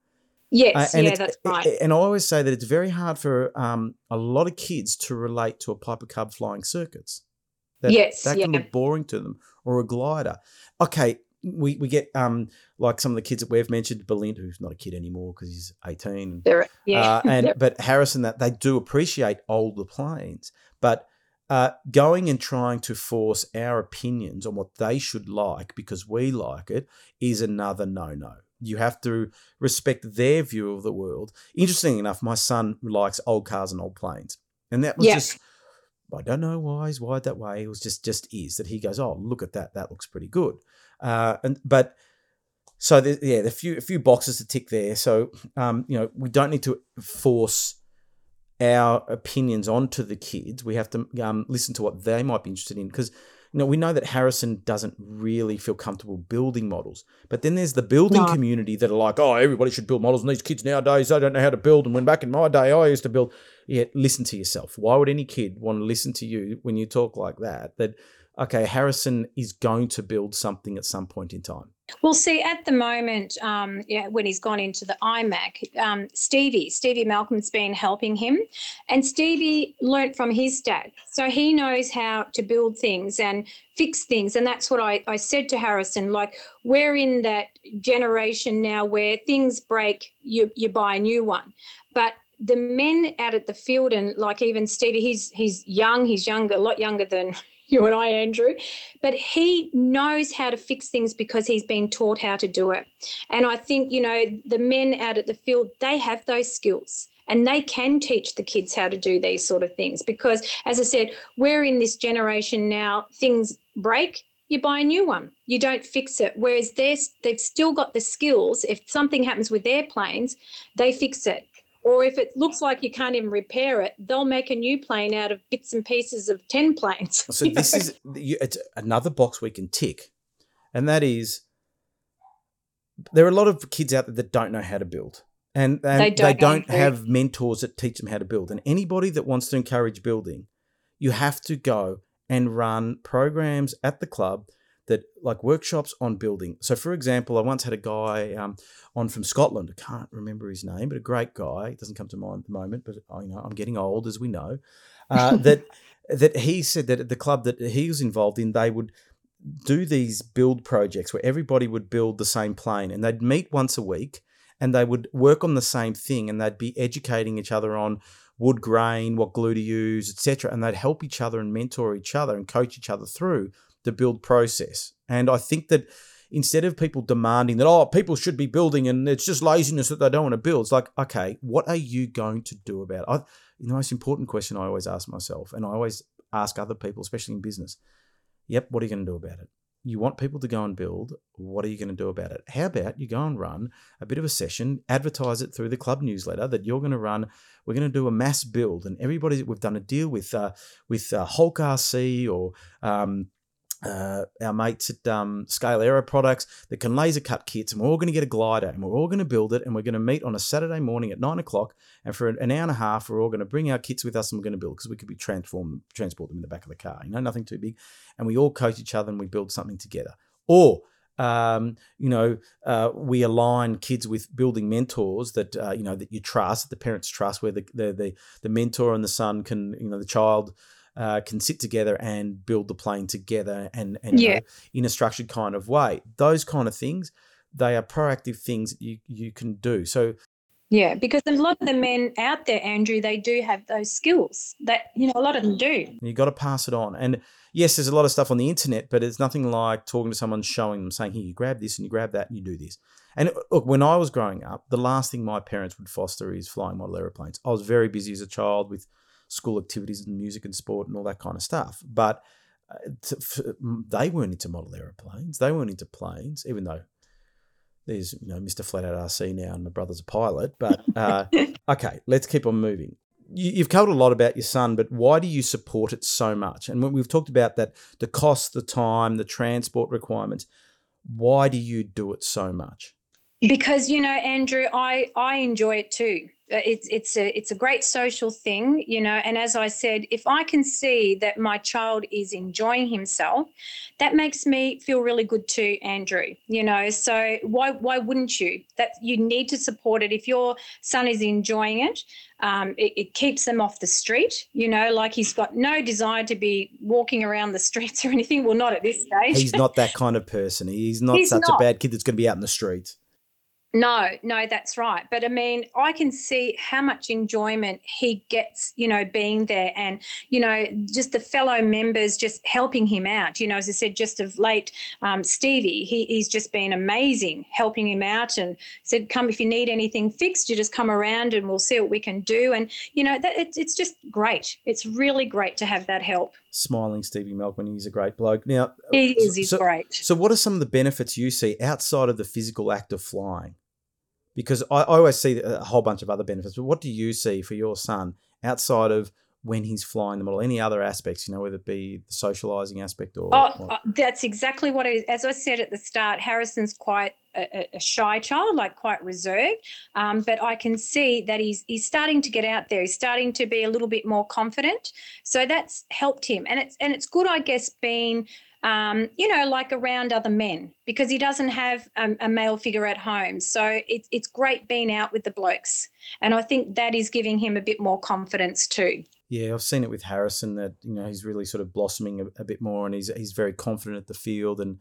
Yes, Uh, and yeah, that's right. And I always say that it's very hard for um, a lot of kids to relate to a Piper Cub flying circuits. That, Yes, that can yeah. look boring to them, or a glider. Okay, we, we get um like some of the kids that we've mentioned, Balint, who's not a kid anymore because he's eighteen. They're- yeah, Uh, and but Harrison, that they do appreciate older planes, but uh, going and trying to force our opinions on what they should like because we like it is another no-no. You have to respect their view of the world. Interesting enough, my son likes old cars and old planes, and that was Yeah. just. I don't know why he's wired that way. It was just just is that he goes, oh look at that, that looks pretty good, uh, and but so there, yeah, the few a few boxes to tick there. So um, you know, we don't need to force our opinions onto the kids. We have to um, listen to what they might be interested in because you know we know that Harrison doesn't really feel comfortable building models. But then there's the building No. community that are like, oh, everybody should build models, and these kids nowadays they don't know how to build. And when back in my day, I used to build. Yeah, listen to yourself. Why would any kid want to listen to you when you talk like that? That okay, Harrison is going to build something at some point in time. Well, see, at the moment, um, yeah, when he's gone into the IMAC, um, Stevie, Stevie Malcolm's been helping him, and Stevie learnt from his dad, so he knows how to build things and fix things, and that's what I, I said to Harrison. Like we're in that generation now where things break, you you buy a new one, but the men out at the field and like even Stevie, he's he's young, he's younger, a lot younger than [laughs] you and I, Andrew, but he knows how to fix things because he's been taught how to do it. And I think, you know, the men out at the field, they have those skills and they can teach the kids how to do these sort of things because, as I said, we're in this generation now, things break. You buy a new one. You don't fix it. Whereas they've still got the skills. If something happens with their planes, they fix it or if it looks like you can't even repair it, they'll make a new plane out of bits and pieces of 10 planes. [laughs] So this is it's another box we can tick. And that is there are a lot of kids out there that don't know how to build. And, and they don't, they don't have mentors that teach them how to build. And anybody that wants to encourage building, you have to go and run programs at the club that like workshops on building. So, for example, I once had a guy um, on from Scotland. I can't remember his name, but a great guy. It doesn't come to mind at the moment, but oh, you know, I'm getting old, as we know. [laughs] Uh, that that he said that at the club that he was involved in, they would do these build projects where everybody would build the same plane, and they'd meet once a week, and they would work on the same thing, and they'd be educating each other on wood grain, what glue to use, etc., and they'd help each other and mentor each other and coach each other through the build process. And I think that instead of people demanding that, oh, people should be building and it's just laziness that they don't want to build, it's like, okay, what are you going to do about it? I, the most important question I always ask myself, and I always ask other people, especially in business, yep, what are you going to do about it? You want people to go and build. What are you going to do about it? How about you go and run a bit of a session, advertise it through the club newsletter that you're going to run. We're going to do a mass build, and everybody we've done a deal with uh, with uh, Holk RC or um, uh, our mates at um, Scale Aero Products that can laser cut kits, and we're all going to get a glider, and we're all going to build it, and we're going to meet on a Saturday morning at nine o'clock, and for an hour and a half, we're all going to bring our kits with us, and we're going to build because we could be transform transport them in the back of the car, you know, nothing too big, and we all coach each other and we build something together, or um, you know, uh, we align kids with building mentors that uh, you know that you trust, that the parents trust, where the, the the the mentor and the son can, you know, the child uh, can sit together and build the plane together and, and yeah. in a structured kind of way. Those kind of things, they are proactive things you, you can do. So yeah, because a lot of the men out there, Andrew, they do have those skills that, you know, a lot of them do. You've got to pass it on. And yes, there's a lot of stuff on the internet, but it's nothing like talking to someone, showing them, saying, here, you grab this and you grab that and you do this. And look, when I was growing up, the last thing my parents would foster is flying model aeroplanes. I was very busy as a child with school activities and music and sport and all that kind of stuff. But uh, to, f- they weren't into model aeroplanes. They weren't into planes, even though there's you know Mr. Flat Out RC now and my brother's a pilot. But [laughs] uh, okay, let's keep on moving. You, have covered a lot about your son, but why do you support it so much? And when we've talked about that, the cost, the time, the transport requirements. Why do you do it so much? Because you know, Andrew, I I enjoy it too. Uh, it's it's a it's a great social thing you know and as i said if i can see that my child is enjoying himself that makes me feel really good too andrew you know. So why why wouldn't you? That you need to support it. If your son is enjoying it um, it, it, keeps them off the street you know like he's got no desire to be walking around the [laughs] streets or anything. Well not at this stage. He's not that kind of person. He's not he's such not. a bad kid that's going to be out in the streets no, no, that's right. But I mean, I can see how much enjoyment he gets, you know, being there and, you know, just the fellow members just helping him out. You know, as I said, just of late, um, Stevie, he, he's just been amazing helping him out and said, come if you need anything fixed, you just come around and we'll see what we can do. And, you know, that it, it's just great. It's really great to have that help smiling Stevie Melkman. He's a great bloke. Now he is. He's so, great. So, what are some of the benefits you see outside of the physical act of flying? Because I, I always see a whole bunch of other benefits, but what do you see for your son outside of when he's flying the model? Any other aspects, you know, whether it be the socializing aspect or? Oh, uh, that's exactly what it is. As I said at the start, Harrison's quite a, a shy child, like quite reserved. Um, but I can see that he's he's starting to get out there. He's starting to be a little bit more confident. So that's helped him, and it's and it's good, I guess, being um, you know, like around other men because he doesn't have a, a male figure at home. So it's it's great being out with the blokes, and I think that is giving him a bit more confidence too. Yeah, I've seen it with Harrison that you know he's really sort of blossoming a, a bit more, and he's he's very confident at the field and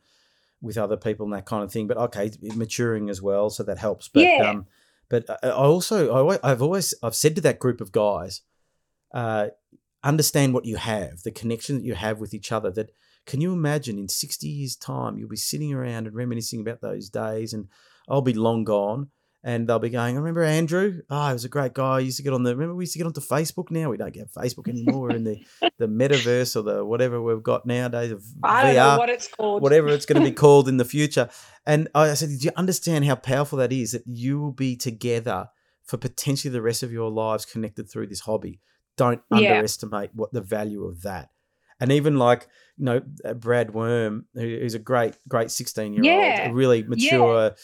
with other people and that kind of thing. But okay, maturing as well, so that helps. But Yeah. um, but I I also I, I've always I've said to that group of guys, uh, understand what you have, the connection that you have with each other. That can you imagine in sixty years' time you'll be sitting around and reminiscing about those days, and I'll be long gone. And they'll be going, I remember Andrew. Oh, he was a great guy. I used to get on the, remember we used to get onto Facebook now? We don't get Facebook anymore. In the, [laughs] the metaverse or the whatever we've got nowadays of I don't VR know what it's called. whatever it's going to be [laughs] called in the future. And I said, do you understand how powerful that is? That you will be together for potentially the rest of your lives connected through this hobby. Don't Yeah. underestimate what the value of that. And even like you know uh, Brad Worm, who- who's a great, great sixteen year old, Yeah. a really mature,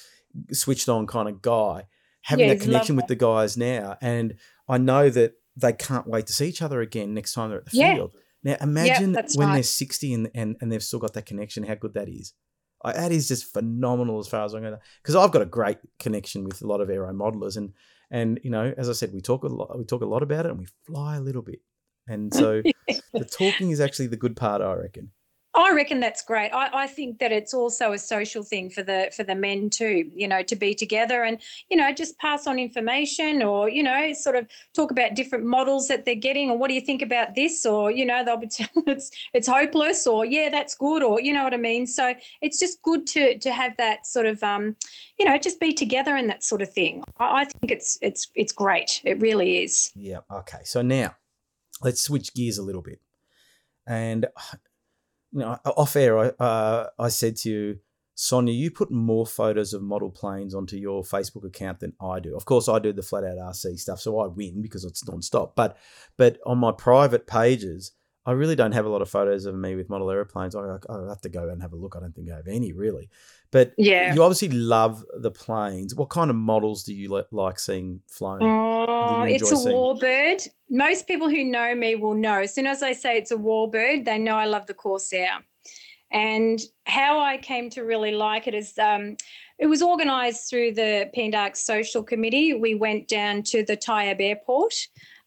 switched on kind of guy, having Yeah, that connection with the guys now, and I know that they can't wait to see each other again next time they're at the Yeah. field. Now imagine when they're right. 60 and, and, and they've still got that connection, how good that is. I, that is just phenomenal as far as I'm going to, because I've got a great connection with a lot of aero modelers, and and you know, as I said, we talk a lot, we talk a lot about it, and we fly a little bit, and so [laughs] the talking is actually the good part, I reckon. I reckon that's great. I, I think that it's also a social thing for the for the men too, you know, to be together and, you know, just pass on information or, you know, sort of talk about different models that they're getting or what do you think about this? Or, you know, they'll be telling [laughs] it's it's hopeless or yeah, that's good, or you know what I mean. So it's just good to to have that sort of um, you know, just be together and that sort of thing. I, I think it's it's it's great. It really is. Yeah. Okay. So now let's switch gears a little bit. And you know, off air, I uh, I said to you, Sonia, you put more photos of model planes onto your Facebook account than I do. Of course, I do the flat out RC stuff, so I win because it's non-stop. But but on my private pages, I really don't have a lot of photos of me with model aeroplanes. I, I have to go and have a look. I don't think I have any really. But Yeah. you obviously love the planes. What kind of models do you li- like seeing flown? Oh, it's a seeing? warbird. Most people who know me will know. As soon as I say it's a warbird, they know I love the Corsair. And how I came to really like it is um, it was organised through the Pendark Social Committee. We went down to the Tyabb Airport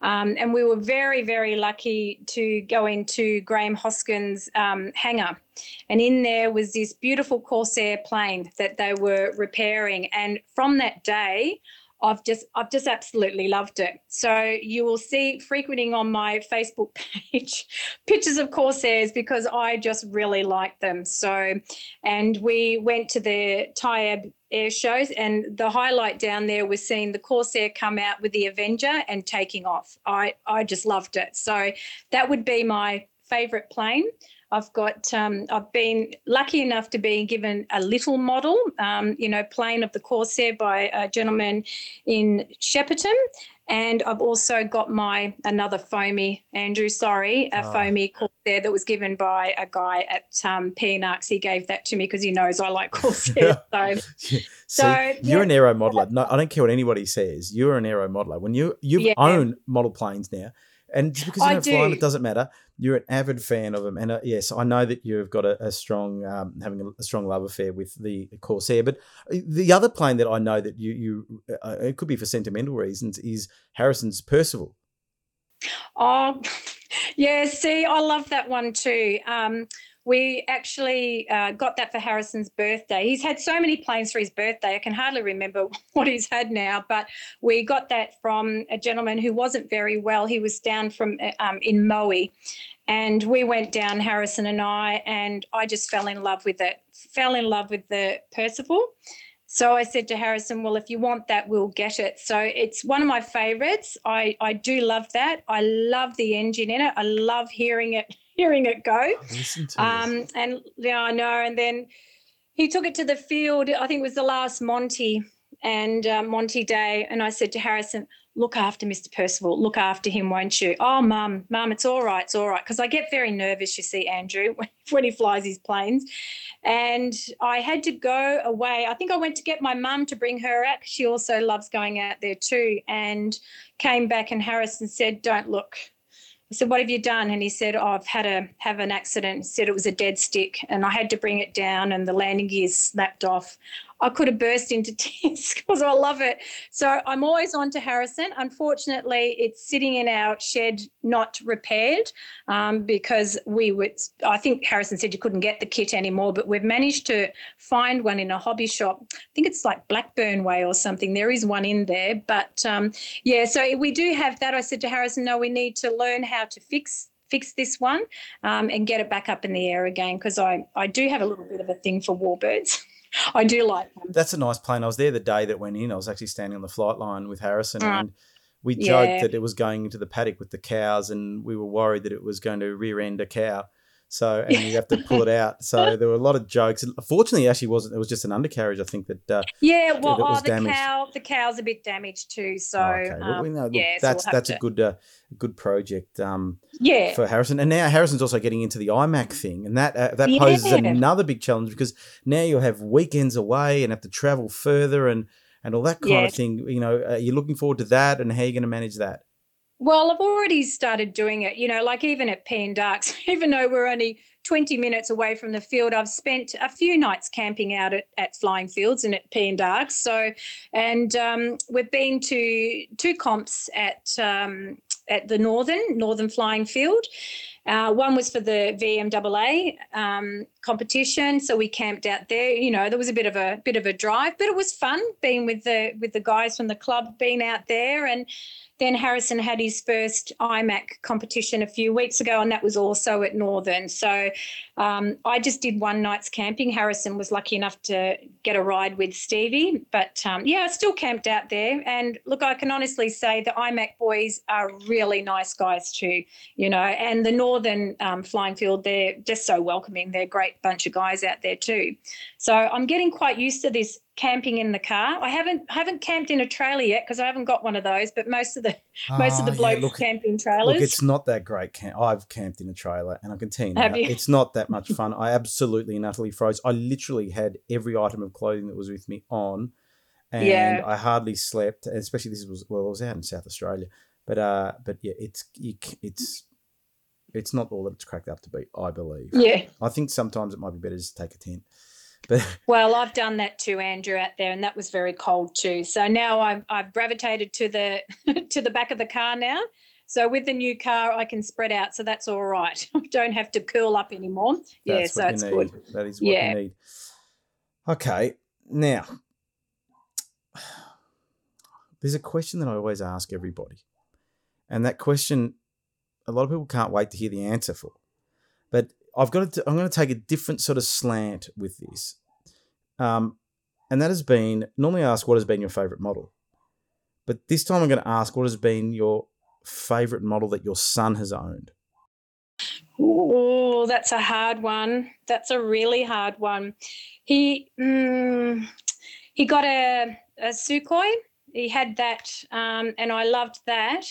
um, and we were very, very lucky to go into Graham Hosking's um, hangar. And in there was this beautiful Corsair plane that they were repairing. And from that day, I've just I've just absolutely loved it. So you will see frequenting on my Facebook [laughs] page pictures of Corsairs because I just really like them. So and we went to the Tyabb air shows and the highlight down there was seeing the Corsair come out with the Avenger and taking off. I I just loved it. So that would be my favorite plane. I've got, um, I've been lucky enough to be given a little model, um, you know, plane of the Corsair by a gentleman in Shepparton. And I've also got my another foamy, Andrew, sorry, a Oh. foamy Corsair that was given by a guy at um, PNARCS. He gave that to me because he knows I like Corsair. [laughs] so [laughs] See, So, you're yeah. an aero modeler. No, I don't care what anybody says. You're an aero modeler. When you you Yeah. own model planes now, and just because you I don't fly them, it doesn't matter. You're an avid fan of them, and uh, yes, I know that you've got a, a strong um, having a, a strong love affair with the Corsair. But uh, the other plane that I know that you you uh, it could be for sentimental reasons is Harrison's Percival. Oh, [laughs] yeah. See, I love that one too. Um, we actually uh, got that for Harrison's birthday. He's had so many planes for his birthday, I can hardly remember [laughs] what he's had now. But we got that from a gentleman who wasn't very well. He was down from uh, um, in Moe, and we went down, Harrison and I, and I just fell in love with it. Fell in love with the Percival. So I said to Harrison, well, if you want that, we'll get it. So it's one of my favorites. I, I do love that. I love the engine in it. I love hearing it hearing it go. Listen to. Um, and yeah, I know. And then he took it to the field. I think it was the last Monty, and uh, Monty Day, and I said to Harrison, look after Mr. Percival, look after him, won't you? Oh, mum, mum, it's all right, it's all right. Because I get very nervous, you see, Andrew, when, [laughs] when he flies his planes. And I had to go away. I think I went to get my mum to bring her out she also loves going out there too. And came back, and Harrison said, Don't look. I said, "What have you done?" And he said, oh, "I've had a have an accident." He said it was a dead stick, and I had to bring it down, and the landing gears snapped off. I could have burst into [laughs] tears because I love it. So I'm always on to Harrison. Unfortunately, it's sitting in our shed, not repaired, um, because we would. I think Harrison said you couldn't get the kit anymore, but we've managed to find one in a hobby shop. I think it's like Blackburn Way or something. There is one in there, but um, yeah. So we do have that. I said to Harrison, no, we need to learn how to fix fix this one um, and get it back up in the air again because I, I do have a little bit of a thing for warbirds. [laughs] I do like them. That's a nice plane. I was there the day that went in. I was actually standing on the flight line with Harrison, uh, and we joked that it was going into the paddock with the cows, and we were worried that it was going to rear end a cow. So [laughs] and you have to pull it out. So there were a lot of jokes. Fortunately, actually wasn't. It was just an undercarriage. I think that. Uh, yeah, well, oh, the damaged. cow, the cow's a bit damaged too. So oh, okay. well, um, know, look, yeah, that's so we'll that's to... a good uh, good project. Um, yeah, for Harrison, and now Harrison's also getting into the IMAC thing, and that uh, that poses yeah. another big challenge because now you'll have weekends away and have to travel further and and all that kind yeah. of thing. You know, are you looking forward to that, and how are you going to manage that? Well, I've already started doing it. You know, like even at P and Darks, [laughs] even though we're only 20 minutes away from the field. I've spent a few nights camping out at, at Flying Fields and at P and Darks. So, and um, we've been to two comps at um, at the Northern Northern Flying Field. Uh, one was for the VMAA um, competition, so we camped out there. You know, there was a bit of a bit of a drive, but it was fun being with the with the guys from the club, being out there, and then Harrison had his first IMAC competition a few weeks ago, and that was also at Northern. So um, I just did one night's camping. Harrison was lucky enough to get a ride with Stevie, but um, yeah, I still camped out there. And look, I can honestly say the IMAC boys are really nice guys too, you know, and the Northern um, flying field, they're just so welcoming. They're a great bunch of guys out there too. So I'm getting quite used to this camping in the car. I haven't haven't camped in a trailer yet because I haven't got one of those. But most of the oh, [laughs] most of the ah, blokes yeah, look, camp in trailers. Look, it's not that great. Camp. I've camped in a trailer, and I can tell you, now, you? it's not that much [laughs] fun. I absolutely and utterly froze. I literally had every item of clothing that was with me on, and yeah. I hardly slept. Especially this was well, I was out in South Australia, but uh, but yeah, it's it's. It's not all that it's cracked up to be, I believe. Yeah. I think sometimes it might be better just to take a tent. But [laughs] well, I've done that too, Andrew, out there, and that was very cold too. So now I've I've gravitated to the [laughs] to the back of the car now. So with the new car, I can spread out, so that's all right. [laughs] I don't have to curl up anymore. That's yeah, so it's need. good. That is what yeah. you need. Okay, now [sighs] there's a question that I always ask everybody, and that question, a lot of people can't wait to hear the answer for. I've got to, I'm going to take a different sort of slant with this. Um, and that has been normally ask what has been your favorite model, but this time I'm going to ask what has been your favorite model that your son has owned. Oh, that's a hard one. That's a really hard one. He mm, he got a, a Sukhoi. He had that, um, and I loved that.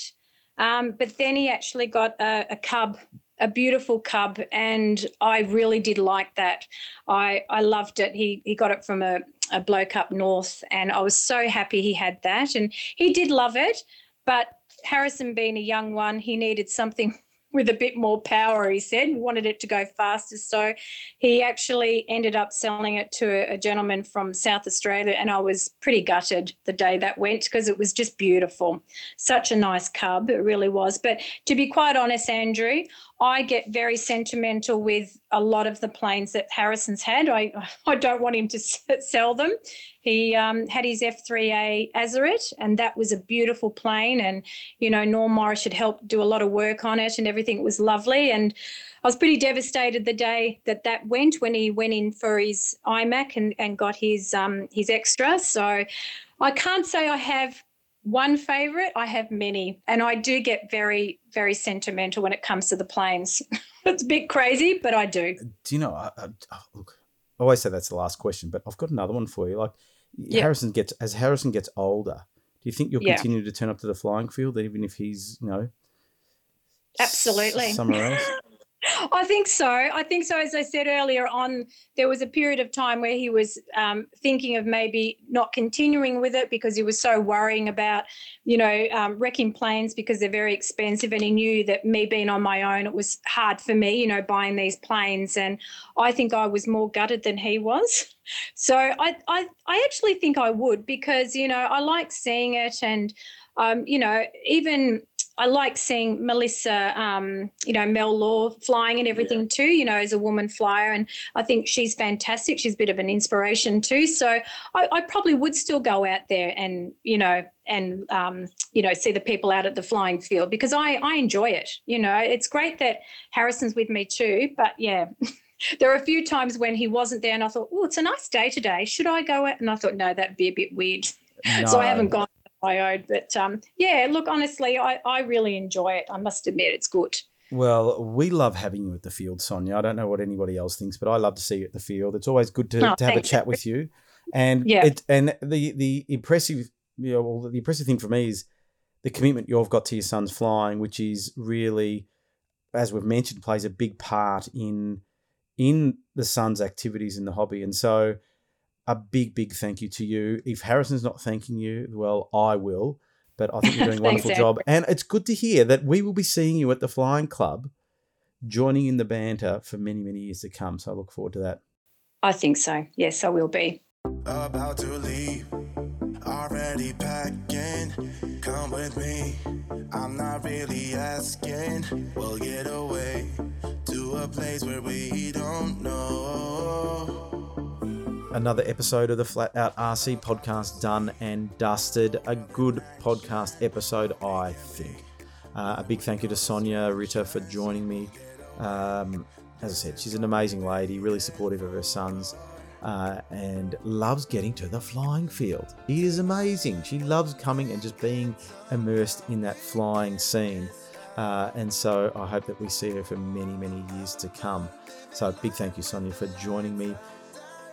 Um, but then he actually got a, a Cub a beautiful cub and I really did like that. I I loved it. He he got it from a, a bloke up north and I was so happy he had that and he did love it. But Harrison being a young one, he needed something [laughs] with a bit more power, he said. He wanted it to go faster. So he actually ended up selling it to a, a gentleman from South Australia. And I was pretty gutted the day that went because it was just beautiful. Such a nice cub, it really was. But to be quite honest, Andrew, I get very sentimental with a lot of the planes that Harrison's had. I, [laughs] I don't want him to sell them. He um, had his F3A Azaret, and that was a beautiful plane. And, you know, Norm Morris had helped do a lot of work on it, and everything was lovely. And I was pretty devastated the day that that went when he went in for his IMAC and, and got his um, his extra. So I can't say I have one favorite. I have many, and I do get very, very sentimental when it comes to the planes. [laughs] it's a bit crazy, but I do. Uh, do you know? I, I, oh, look, I always say that's the last question, but I've got another one for you. Like. Harrison gets as Harrison gets older. Do you think you'll Yeah. continue to turn up to the flying field, even if he's you know Absolutely. somewhere else? [laughs] I think so. I think so. As I said earlier on, there was a period of time where he was um, thinking of maybe not continuing with it because he was so worrying about, you know, um, wrecking planes because they're very expensive. And he knew that me being on my own, it was hard for me, you know, buying these planes. And I think I was more gutted than he was. [laughs] So I, I, I actually think I would because, you know, I like seeing it and, um, you know, even I like seeing Melissa, um, you know, Mel Law flying and everything too, you know, as a woman flyer. And I think she's fantastic. She's a bit of an inspiration too. So I, I probably would still go out there and, you know, and, um, you know, see the people out at the flying field because I, I enjoy it. You know, it's great that Harrison's with me too. But yeah. [laughs] There are a few times when he wasn't there, and I thought, "Oh, it's a nice day today. Should I go out?" And I thought, "No, that'd be a bit weird." [laughs] so I haven't gone my own. But um, yeah, look, honestly, I, I really enjoy it. I must admit, it's good. Well, we love having you at the field, Sonia. I don't know what anybody else thinks, but I love to see you at the field. It's always good to, Oh, to have a chat with you. And Yeah. it and the the impressive you know, well, the impressive thing for me is the commitment you've got to your son's flying, which is really, as we've mentioned, plays a big part in in the son's activities in the hobby. And so a big, big thank you to you. If Harrison's not thanking you, well, I will. But I think you're doing a [laughs] wonderful Andrew. job. And it's good to hear that we will be seeing you at the Flying Club, joining in the banter for many, many years to come. So I look forward to that. I think so. Yes, I will be. About to leave, already packing. Come with me, I'm not really asking. We'll get away to a place where we don't know. Another episode of the Flat Out RC podcast done and dusted. A good podcast episode, I think. Uh, a big thank you to Sonia Ritter for joining me. Um, as I said, she's an amazing lady, really supportive of her sons, uh, and loves getting to the flying field. It is amazing. She loves coming and just being immersed in that flying scene. Uh, and so I hope that we see her for many, many years to come. So, a big thank you, Sonia, for joining me.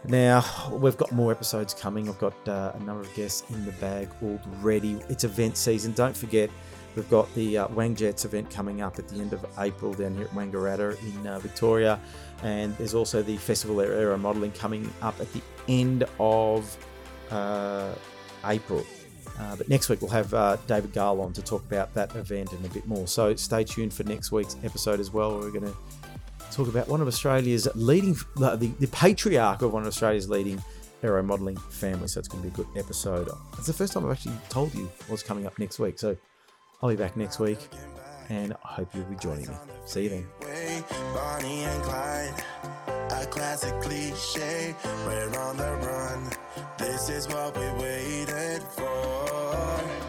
Now, we've got more episodes coming. I've got uh, a number of guests in the bag already. It's event season. Don't forget, we've got the uh, Wang Jets event coming up at the end of April down here at Wangaratta in uh, Victoria. And there's also the Festival Aero Modelling coming up at the end of uh, April. Uh, but next week we'll have uh, David Garl on to talk about that event and a bit more. So stay tuned for next week's episode as well. We're going to talk about one of Australia's leading, the, the, patriarch of one of Australia's leading aero modelling families. So it's going to be a good episode. It's the first time I've actually told you what's coming up next week. So I'll be back next week and I hope you'll be joining me. See you then. Bonnie and Clyde, a classic cliche. We're on the run. This is what we waited for.